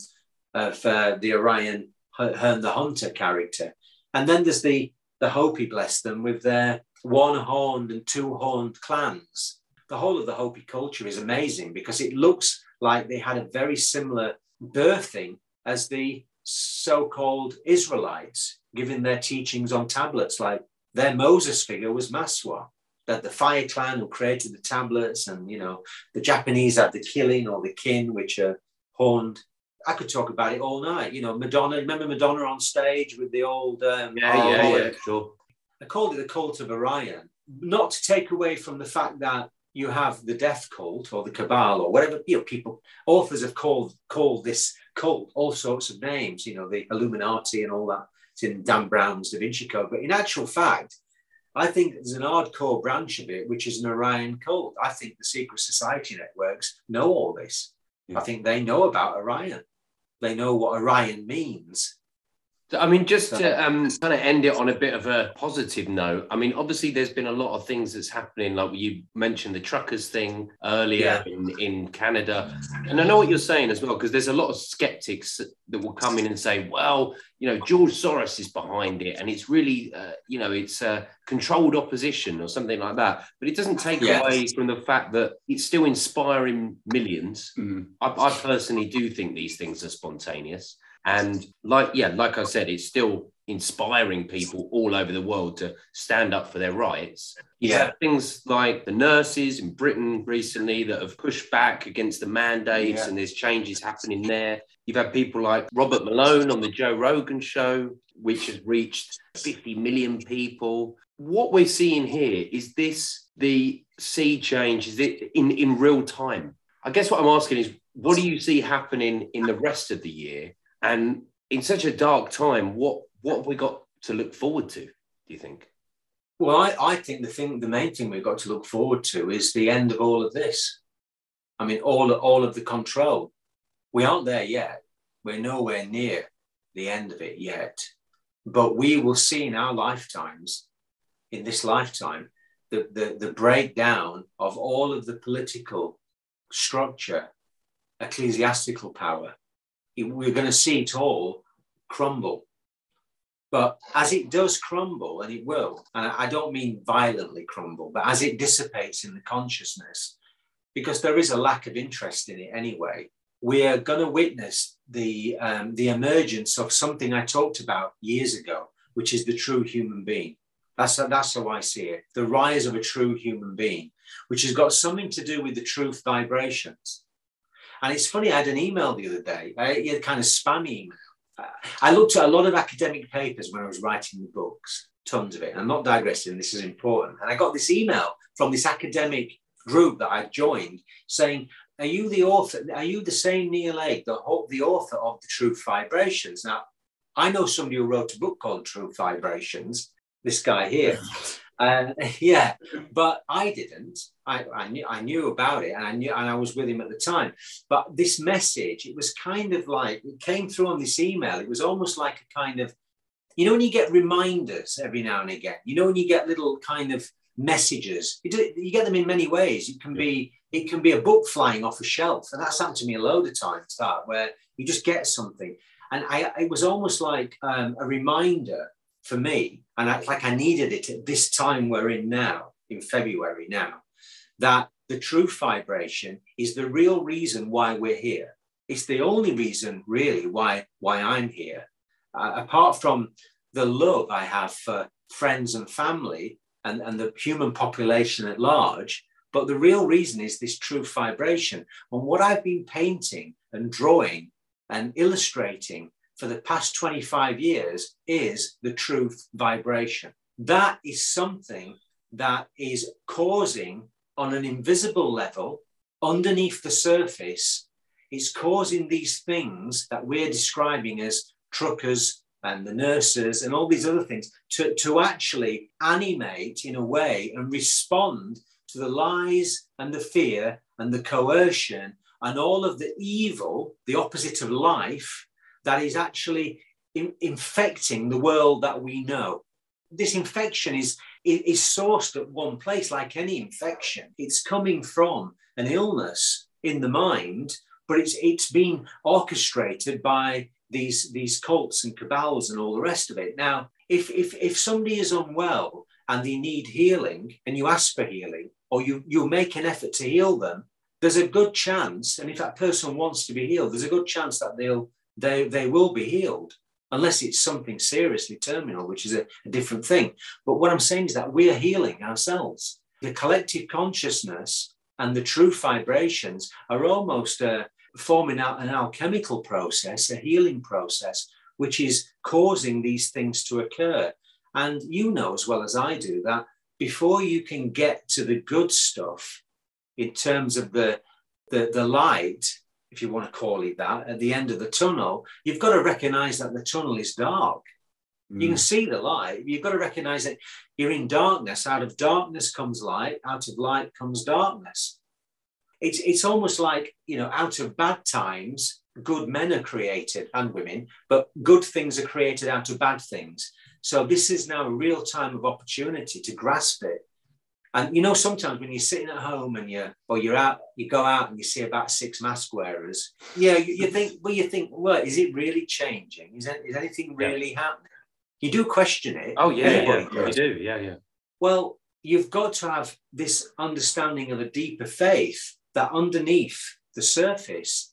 of uh, the Orion Herne the Hunter character. And then there's the, the Hopi, bless them, with their one horned and two horned clans. The whole of the Hopi culture is amazing because it looks like they had a very similar birthing as the so called Israelites giving their teachings on tablets. Like their Moses figure was Maswa, that the Fire Clan who created the tablets, and you know, the Japanese had the killing or the Kin, which are horned. I could talk about it all night. You know, Madonna. Remember Madonna on stage with the old um, yeah, yeah, yeah, sure. I called it the cult of Orion, not to take away from the fact that you have the death cult or the cabal or whatever you know people authors have called called this cult all sorts of names you know the illuminati and all that it's in dan brown's da vinci code but in actual fact i think there's an hardcore branch of it which is an orion cult i think the secret society networks know all this yeah. i think they know about orion they know what orion means I mean, just to um, kind of end it on a bit of a positive note. I mean, obviously, there's been a lot of things that's happening. Like you mentioned the truckers thing earlier yeah. in, in Canada, and I know what you're saying as well because there's a lot of skeptics that will come in and say, "Well, you know, George Soros is behind it, and it's really, uh, you know, it's a controlled opposition or something like that." But it doesn't take yes. away from the fact that it's still inspiring 1000000s mm I, I personally do think these things are spontaneous. And like, yeah, like I said, it's still inspiring people all over the world to stand up for their rights. yeah. things like the nurses in Britain recently that have pushed back against the mandates yeah. and there's changes happening there. You've had people like Robert Malone on the Joe Rogan show, which has reached 50 million people. What we're seeing here is this the sea change, is it in, in real time? I guess what I'm asking is what do you see happening in the rest of the year? And in such a dark time, what what have we got to look forward to? Do you think? Well, I, I think the thing, the main thing we've got to look forward to is the end of all of this. I mean, all all of the control. We aren't there yet. We're nowhere near the end of it yet. But we will see in our lifetimes, in this lifetime, the, the, the breakdown of all of the political structure ecclesiastical power, we're going to see it all crumble. But as it does crumble, and it will, and I don't mean violently crumble, but as it dissipates in the consciousness, because there is a lack of interest in it anyway, we are going to witness the, um, the emergence of something I talked about years ago, which is the true human being. That's, that's how I see it the rise of a true human being, which has got something to do with the truth vibrations. And it's funny, I had an email the other day, uh, a kind of spam email. I looked at a lot of academic papers when I was writing the books, tons of it. I'm not digressing, this is important. And I got this email from this academic group that I joined saying, Are you the author? Are you the same Neil Hague, the, the author of The Truth Vibrations? Now, I know somebody who wrote a book called Truth Vibrations, this guy here. *laughs* Uh, *laughs* yeah, but I didn't. I, I, knew I knew about it, and I knew, and I was with him at the time. But this message, it was kind of like it came through on this email. It was almost like a kind of, you know, when you get reminders every now and again. You know, when you get little kind of messages. You, do, you get them in many ways. It can be it can be a book flying off a shelf, and that's happened to me a load of times. That where you just get something, and I it was almost like um, a reminder for me, and I, like I needed it at this time we're in now, in February now, that the true vibration is the real reason why we're here. It's the only reason, really, why why I'm here. Uh, apart from the love I have for friends and family and, and the human population at large, but the real reason is this true vibration. And what I've been painting and drawing and illustrating for the past 25 years is the truth vibration. That is something that is causing, on an invisible level, underneath the surface, it's causing these things that we're describing as truckers and the nurses and all these other things to, to actually animate in a way and respond to the lies and the fear and the coercion and all of the evil, the opposite of life, that is actually in, infecting the world that we know. This infection is, is sourced at one place, like any infection. It's coming from an illness in the mind, but it's, it's been orchestrated by these, these cults and cabals and all the rest of it. Now, if, if, if somebody is unwell and they need healing and you ask for healing, or you, you make an effort to heal them, there's a good chance, and if that person wants to be healed, there's a good chance that they'll they, they will be healed unless it's something seriously terminal, which is a, a different thing. But what I'm saying is that we are healing ourselves. The collective consciousness and the true vibrations are almost uh, forming out an alchemical process, a healing process, which is causing these things to occur. And you know as well as I do that before you can get to the good stuff in terms of the, the, the light, if you want to call it that, at the end of the tunnel, you've got to recognize that the tunnel is dark. Mm. You can hmm. see the light. You've got to recognize that you're in darkness. Out of darkness comes light. Out of light comes darkness. It's, it's almost like, you know, out of bad times, good men are created and women, but good things are created out of bad things. So this is now a real time of opportunity to grasp it and you know, sometimes when you're sitting at home and you or you're out, you go out and you see about six mask wearers. Yeah, you, you think, well, you think, well, is it really changing? Is, that, is anything really yeah. happening? You do question it. Oh yeah, yeah, yeah, you do. Yeah, yeah. Well, you've got to have this understanding of a deeper faith that underneath the surface,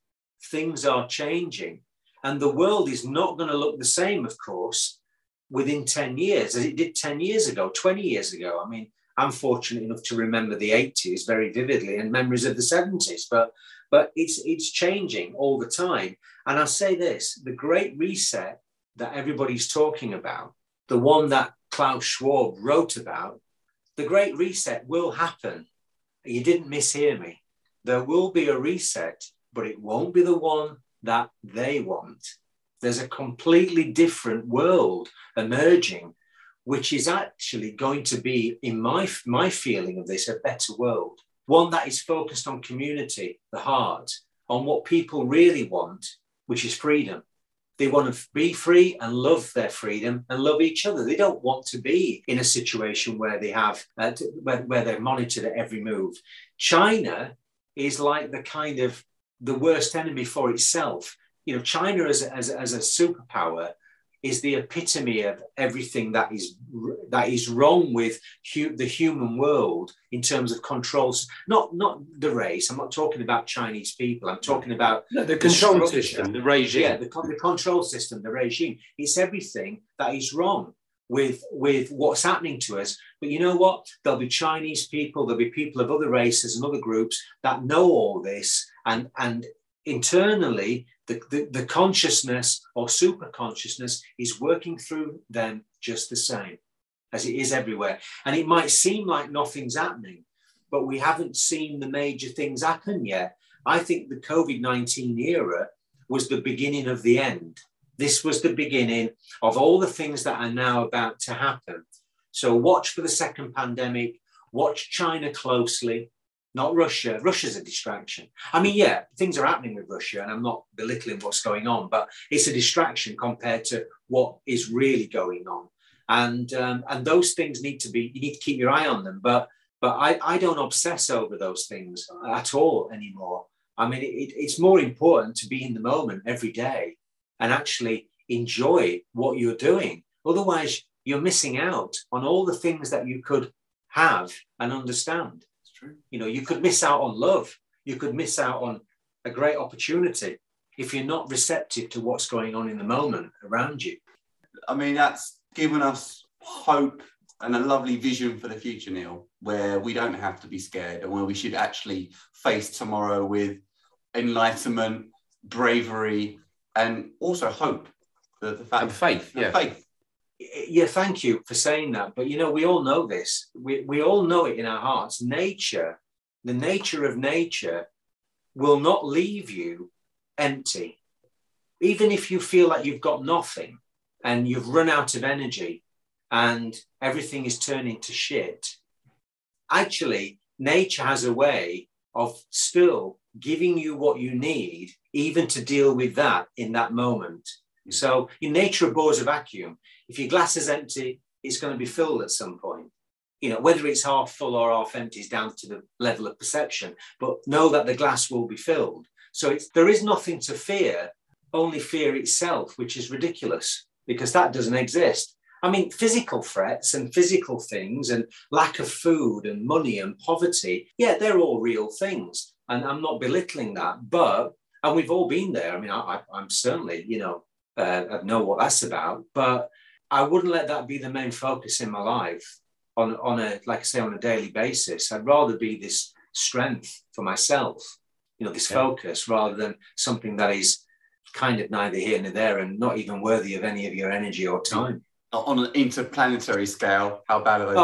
things are changing, and the world is not going to look the same, of course, within ten years as it did ten years ago, twenty years ago. I mean I'm fortunate enough to remember the 80s very vividly and memories of the 70s, but but it's it's changing all the time. And I'll say this: the great reset that everybody's talking about, the one that Klaus Schwab wrote about, the great reset will happen. You didn't mishear me. There will be a reset, but it won't be the one that they want. There's a completely different world emerging which is actually going to be, in my, my feeling of this, a better world. One that is focused on community, the heart, on what people really want, which is freedom. They want to be free and love their freedom and love each other. They don't want to be in a situation where they have uh, where, where they're monitored at every move. China is like the kind of the worst enemy for itself. You know, China as a, as, a, as a superpower is the epitome of everything that is that is wrong with hu- the human world in terms of controls. Not not the race. I'm not talking about Chinese people. I'm talking about no, the control the system, the regime. Yeah, the, the control system, the regime. It's everything that is wrong with with what's happening to us. But you know what? There'll be Chinese people. There'll be people of other races and other groups that know all this and and internally the, the, the consciousness or super consciousness is working through them just the same as it is everywhere. And it might seem like nothing's happening, but we haven't seen the major things happen yet. I think the COVID 19 era was the beginning of the end. This was the beginning of all the things that are now about to happen. So, watch for the second pandemic, watch China closely, not Russia. Russia's a distraction. I mean, yeah, things are happening with Russia, and I'm not belittling what's going on, but it's a distraction compared to what is really going on. And um, and those things need to be. You need to keep your eye on them. But but I, I don't obsess over those things at all anymore. I mean, it, it's more important to be in the moment every day and actually enjoy what you're doing. Otherwise, you're missing out on all the things that you could have and understand. You know, you could miss out on love. You could miss out on a great opportunity if you're not receptive to what's going on in the moment around you. I mean, that's given us hope and a lovely vision for the future, Neil, where we don't have to be scared and where we should actually face tomorrow with enlightenment, bravery, and also hope. The, the fact, and faith, yeah. Faith yeah, thank you for saying that. But you know, we all know this. We, we all know it in our hearts. Nature, the nature of nature, will not leave you empty. Even if you feel like you've got nothing and you've run out of energy and everything is turning to shit, actually, nature has a way of still giving you what you need, even to deal with that in that moment. So in nature abhors a vacuum. If your glass is empty, it's going to be filled at some point. You know, whether it's half full or half empty is down to the level of perception, but know that the glass will be filled. So it's there is nothing to fear, only fear itself, which is ridiculous because that doesn't exist. I mean, physical threats and physical things and lack of food and money and poverty, yeah, they're all real things. And I'm not belittling that, but, and we've all been there. I mean, I, am certainly, you know, uh, I know what that's about, but I wouldn't let that be the main focus in my life on, on a, like I say, on a daily basis. I'd rather be this strength for myself, you know, this yeah. focus rather than something that is kind of neither here nor there and not even worthy of any of your energy or time. On an interplanetary scale, how bad are those?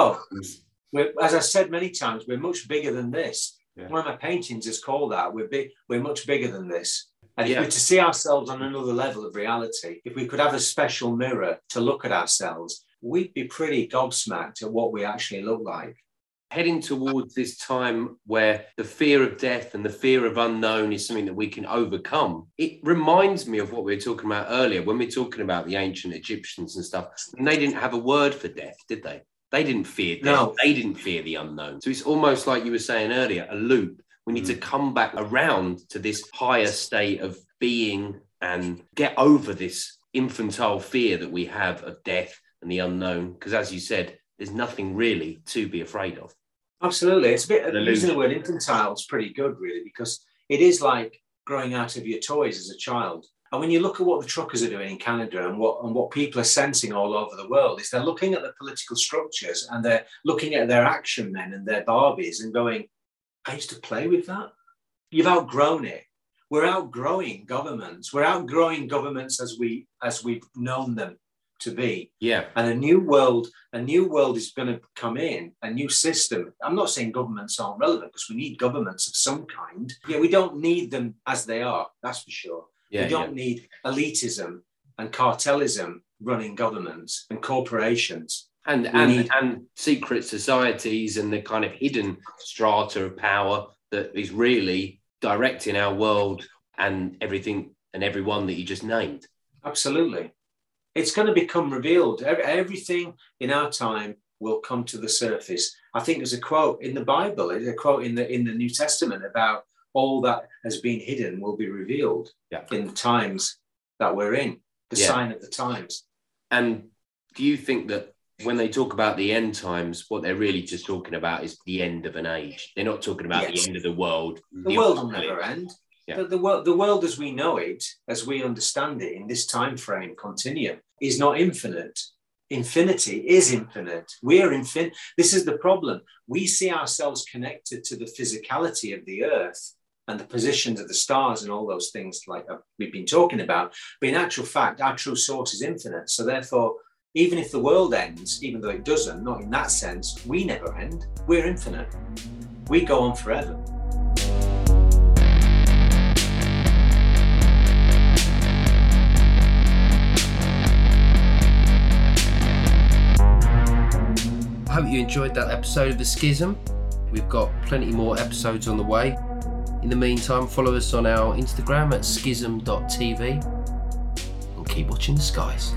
Oh, as I said many times, we're much bigger than this. Yeah. One of my paintings is called that. We're big. We're much bigger than this. And yeah. if we're to see ourselves on another level of reality, if we could have a special mirror to look at ourselves, we'd be pretty gobsmacked at what we actually look like. Heading towards this time where the fear of death and the fear of unknown is something that we can overcome. It reminds me of what we were talking about earlier when we we're talking about the ancient Egyptians and stuff. And they didn't have a word for death, did they? They didn't fear death. No. They didn't fear the unknown. So it's almost like you were saying earlier, a loop we need mm. to come back around to this higher state of being and get over this infantile fear that we have of death and the unknown. Because as you said, there's nothing really to be afraid of. Absolutely. It's a bit using the word infantile is pretty good, really, because it is like growing out of your toys as a child. And when you look at what the truckers are doing in Canada and what and what people are sensing all over the world, is they're looking at the political structures and they're looking at their action men and their Barbies and going, I used to play with that. You've outgrown it. We're outgrowing governments. We're outgrowing governments as we as we've known them to be. Yeah. And a new world, a new world is going to come in, a new system. I'm not saying governments aren't relevant because we need governments of some kind. Yeah, we don't need them as they are, that's for sure. Yeah, we don't yeah. need elitism and cartelism running governments and corporations and and, need... and secret societies and the kind of hidden strata of power that is really directing our world and everything and everyone that you just named. Absolutely. It's going to become revealed. Everything in our time will come to the surface. I think there's a quote in the Bible, a quote in the in the New Testament about all that has been hidden will be revealed Yeah. in the times that we're in, the Yeah. sign of the times. And do you think that when they talk about the end times, what they're really just talking about is the end of an age? They're not talking about Yes. the end of the world. The world will never end. Yeah. The, the, world, the world as we know it, as we understand it in this time frame continuum, is not infinite. Infinity is infinite. We're infinite. This is the problem. We see ourselves connected to the physicality of the earth and the positions of the stars and all those things like uh, we've been talking about. But in actual fact, our true source is infinite. So therefore, even if the world ends, even though it doesn't, not in that sense, we never end. We're infinite. We go on forever. I hope you enjoyed that episode of The Schism. We've got plenty more episodes on the way. In the meantime, follow us on our Instagram at schism.tv and keep watching the skies.